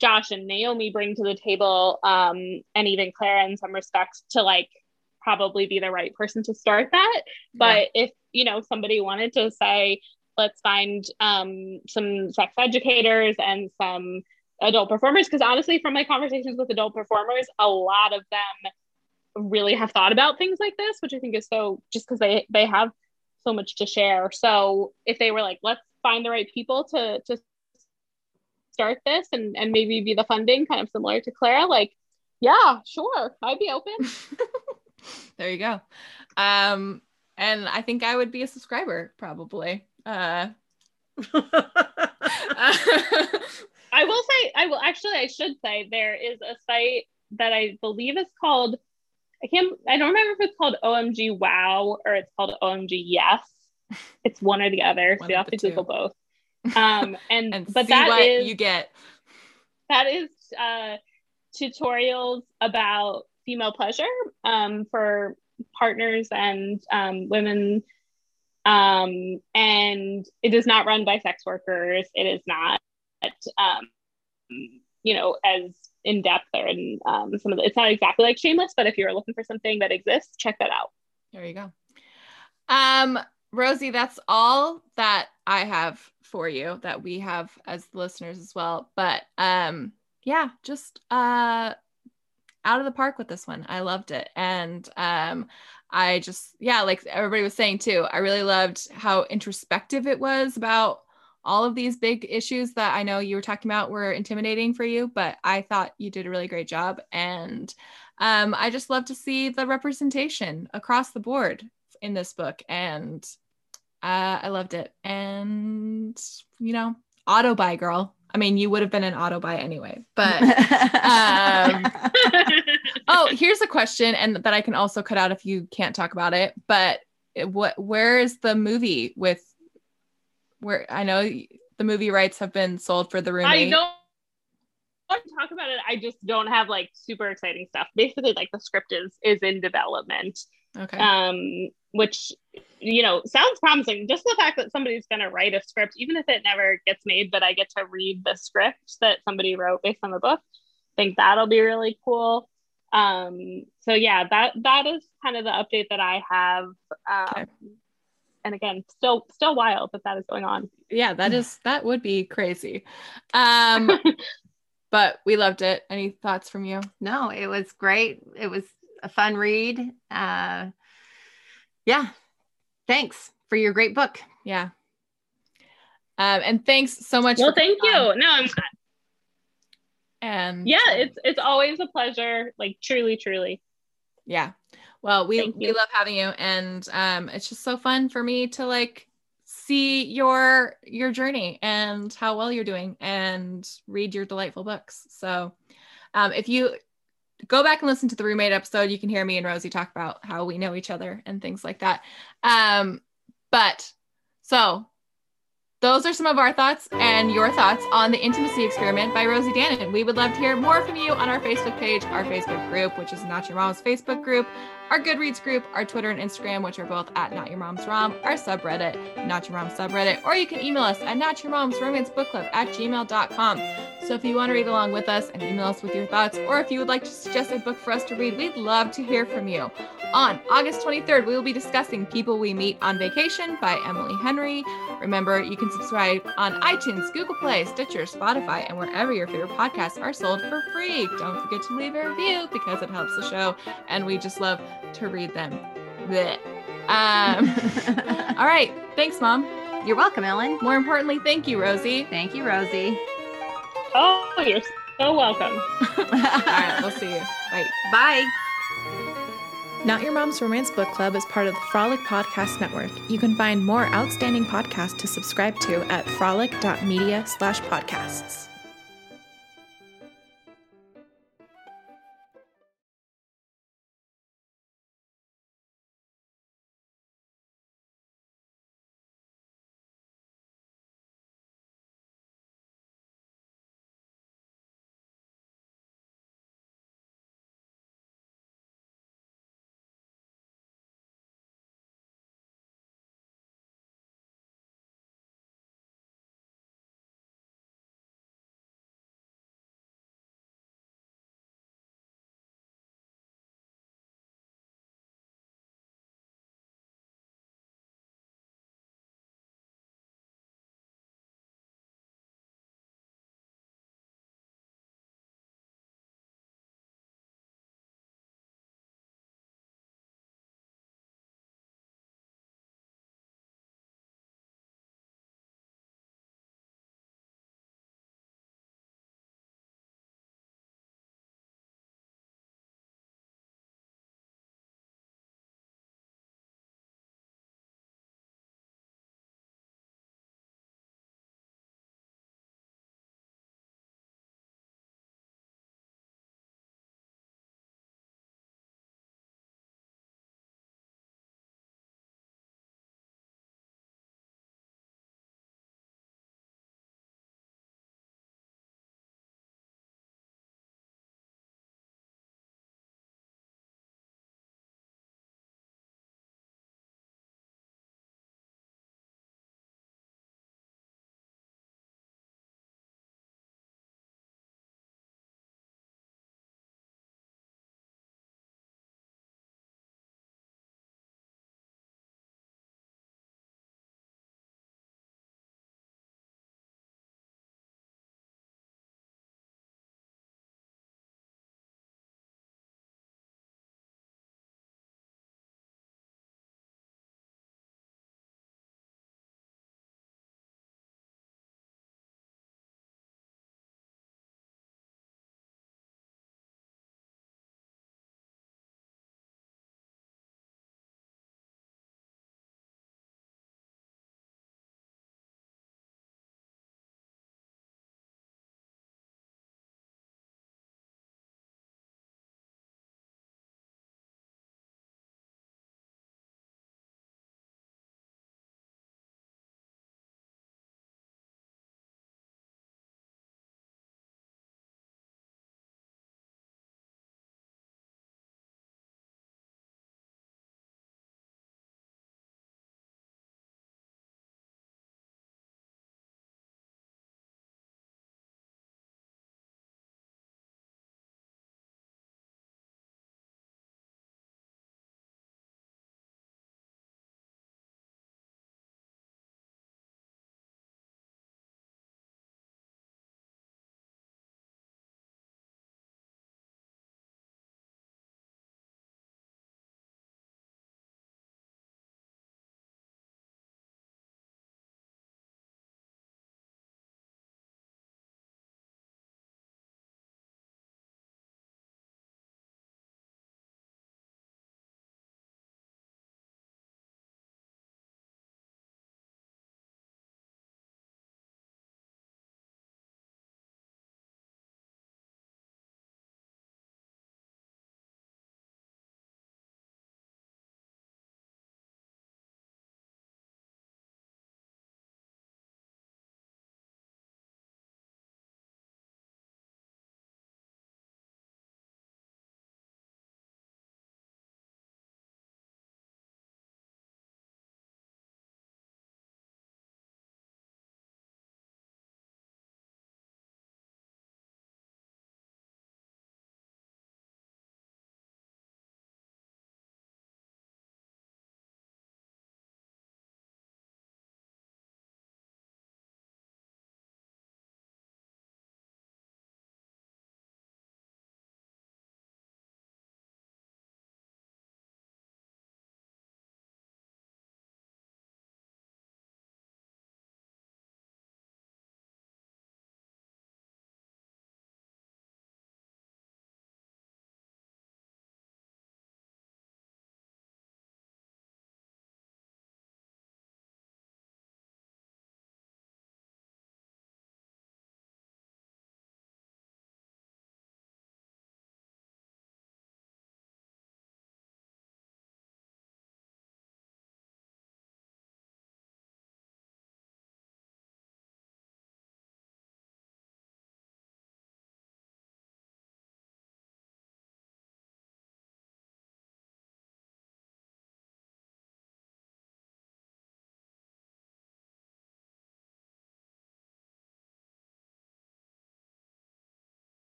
Josh and Naomi bring to the table, um, and even Clara in some respects to like probably be the right person to start that. But if you know somebody wanted to say, let's find um, some sex educators and some adult performers, because honestly, from my conversations with adult performers, a lot of them really have thought about things like this, which I think is so just because they they have so much to share. So if they were like, let's find the right people to to start this and and maybe be the funding, kind of similar to Clara, like yeah, sure, I'd be open. there you go. Um, and I think I would be a subscriber probably. Uh, I will say, I will actually, I should say, there is a site that I believe is called, I can't, I don't remember if it's called OMG Wow or it's called OMG Yes. It's one or the other. So you have to Google both. Um, and, and but that what is you get. that is uh, tutorials about female pleasure um, for partners and um, women. Um, and it is not run by sex workers. It is not, um, you know, as in depth or in um, some of the, it's not exactly like Shameless, but if you're looking for something that exists, check that out. There you go. Um, Rosie, that's all that I have for you that we have as listeners as well. But um, yeah, just uh out of the park with this one. I loved it. And um I just yeah, like everybody was saying too, I really loved how introspective it was about all of these big issues that I know you were talking about were intimidating for you, but I thought you did a really great job. And um, I just love to see the representation across the board in this book, and uh, I loved it. And you know, auto buy girl. I mean, you would have been an auto buy anyway, but um, oh, here's a question, and that I can also cut out if you can't talk about it. But what, where is the movie with? Where I know the movie rights have been sold for the roommate. I don't want to talk about it. I just don't have like super exciting stuff. Basically, like the script is is in development. Okay. Um, which you know sounds promising. Just the fact that somebody's going to write a script, even if it never gets made, but I get to read the script that somebody wrote based on the book. I think that'll be really cool. Um, so yeah, that that is kind of the update that I have. Um, okay. And again, still still wild that that is going on. Yeah, that is that would be crazy. Um, but we loved it. Any thoughts from you? No, it was great. It was a fun read. Uh, yeah. Thanks for your great book. Yeah. Um, and thanks so much. Well, thank you. On. No, I'm and yeah, it's it's always a pleasure. Like truly, truly. Yeah. Well, we we love having you, and um, it's just so fun for me to like see your your journey and how well you're doing, and read your delightful books. So, um, if you go back and listen to the roommate episode, you can hear me and Rosie talk about how we know each other and things like that. Um, but so those are some of our thoughts and your thoughts on the intimacy experiment by Rosie Danan. We would love to hear more from you on our Facebook page, our Facebook group, which is Not Your Mom's Facebook group, our Goodreads group, our Twitter and Instagram, which are both at Not Your Mom's Rom, our subreddit, Not Your Mom's subreddit, or you can email us at Not Your Mom's Romance Book Club at gmail.com. So if you want to read along with us and email us with your thoughts, or if you would like to suggest a book for us to read, we'd love to hear from you. On August 23rd, we will be discussing People We Meet on Vacation by Emily Henry. Remember, you can subscribe on iTunes, Google Play, Stitcher, Spotify, and wherever your favorite podcasts are sold for free. Don't forget to leave a review because it helps the show, and we just love to read them. Um, all right. Thanks, Mom. You're welcome, Ellen. More importantly, thank you, Rosie. Thank you, Rosie. Oh, you're so welcome. all right. We'll see you. Bye. Bye. Not Your Mom's Romance Book Club is part of the Frolic Podcast Network. You can find more outstanding podcasts to subscribe to at frolic.media slash podcasts.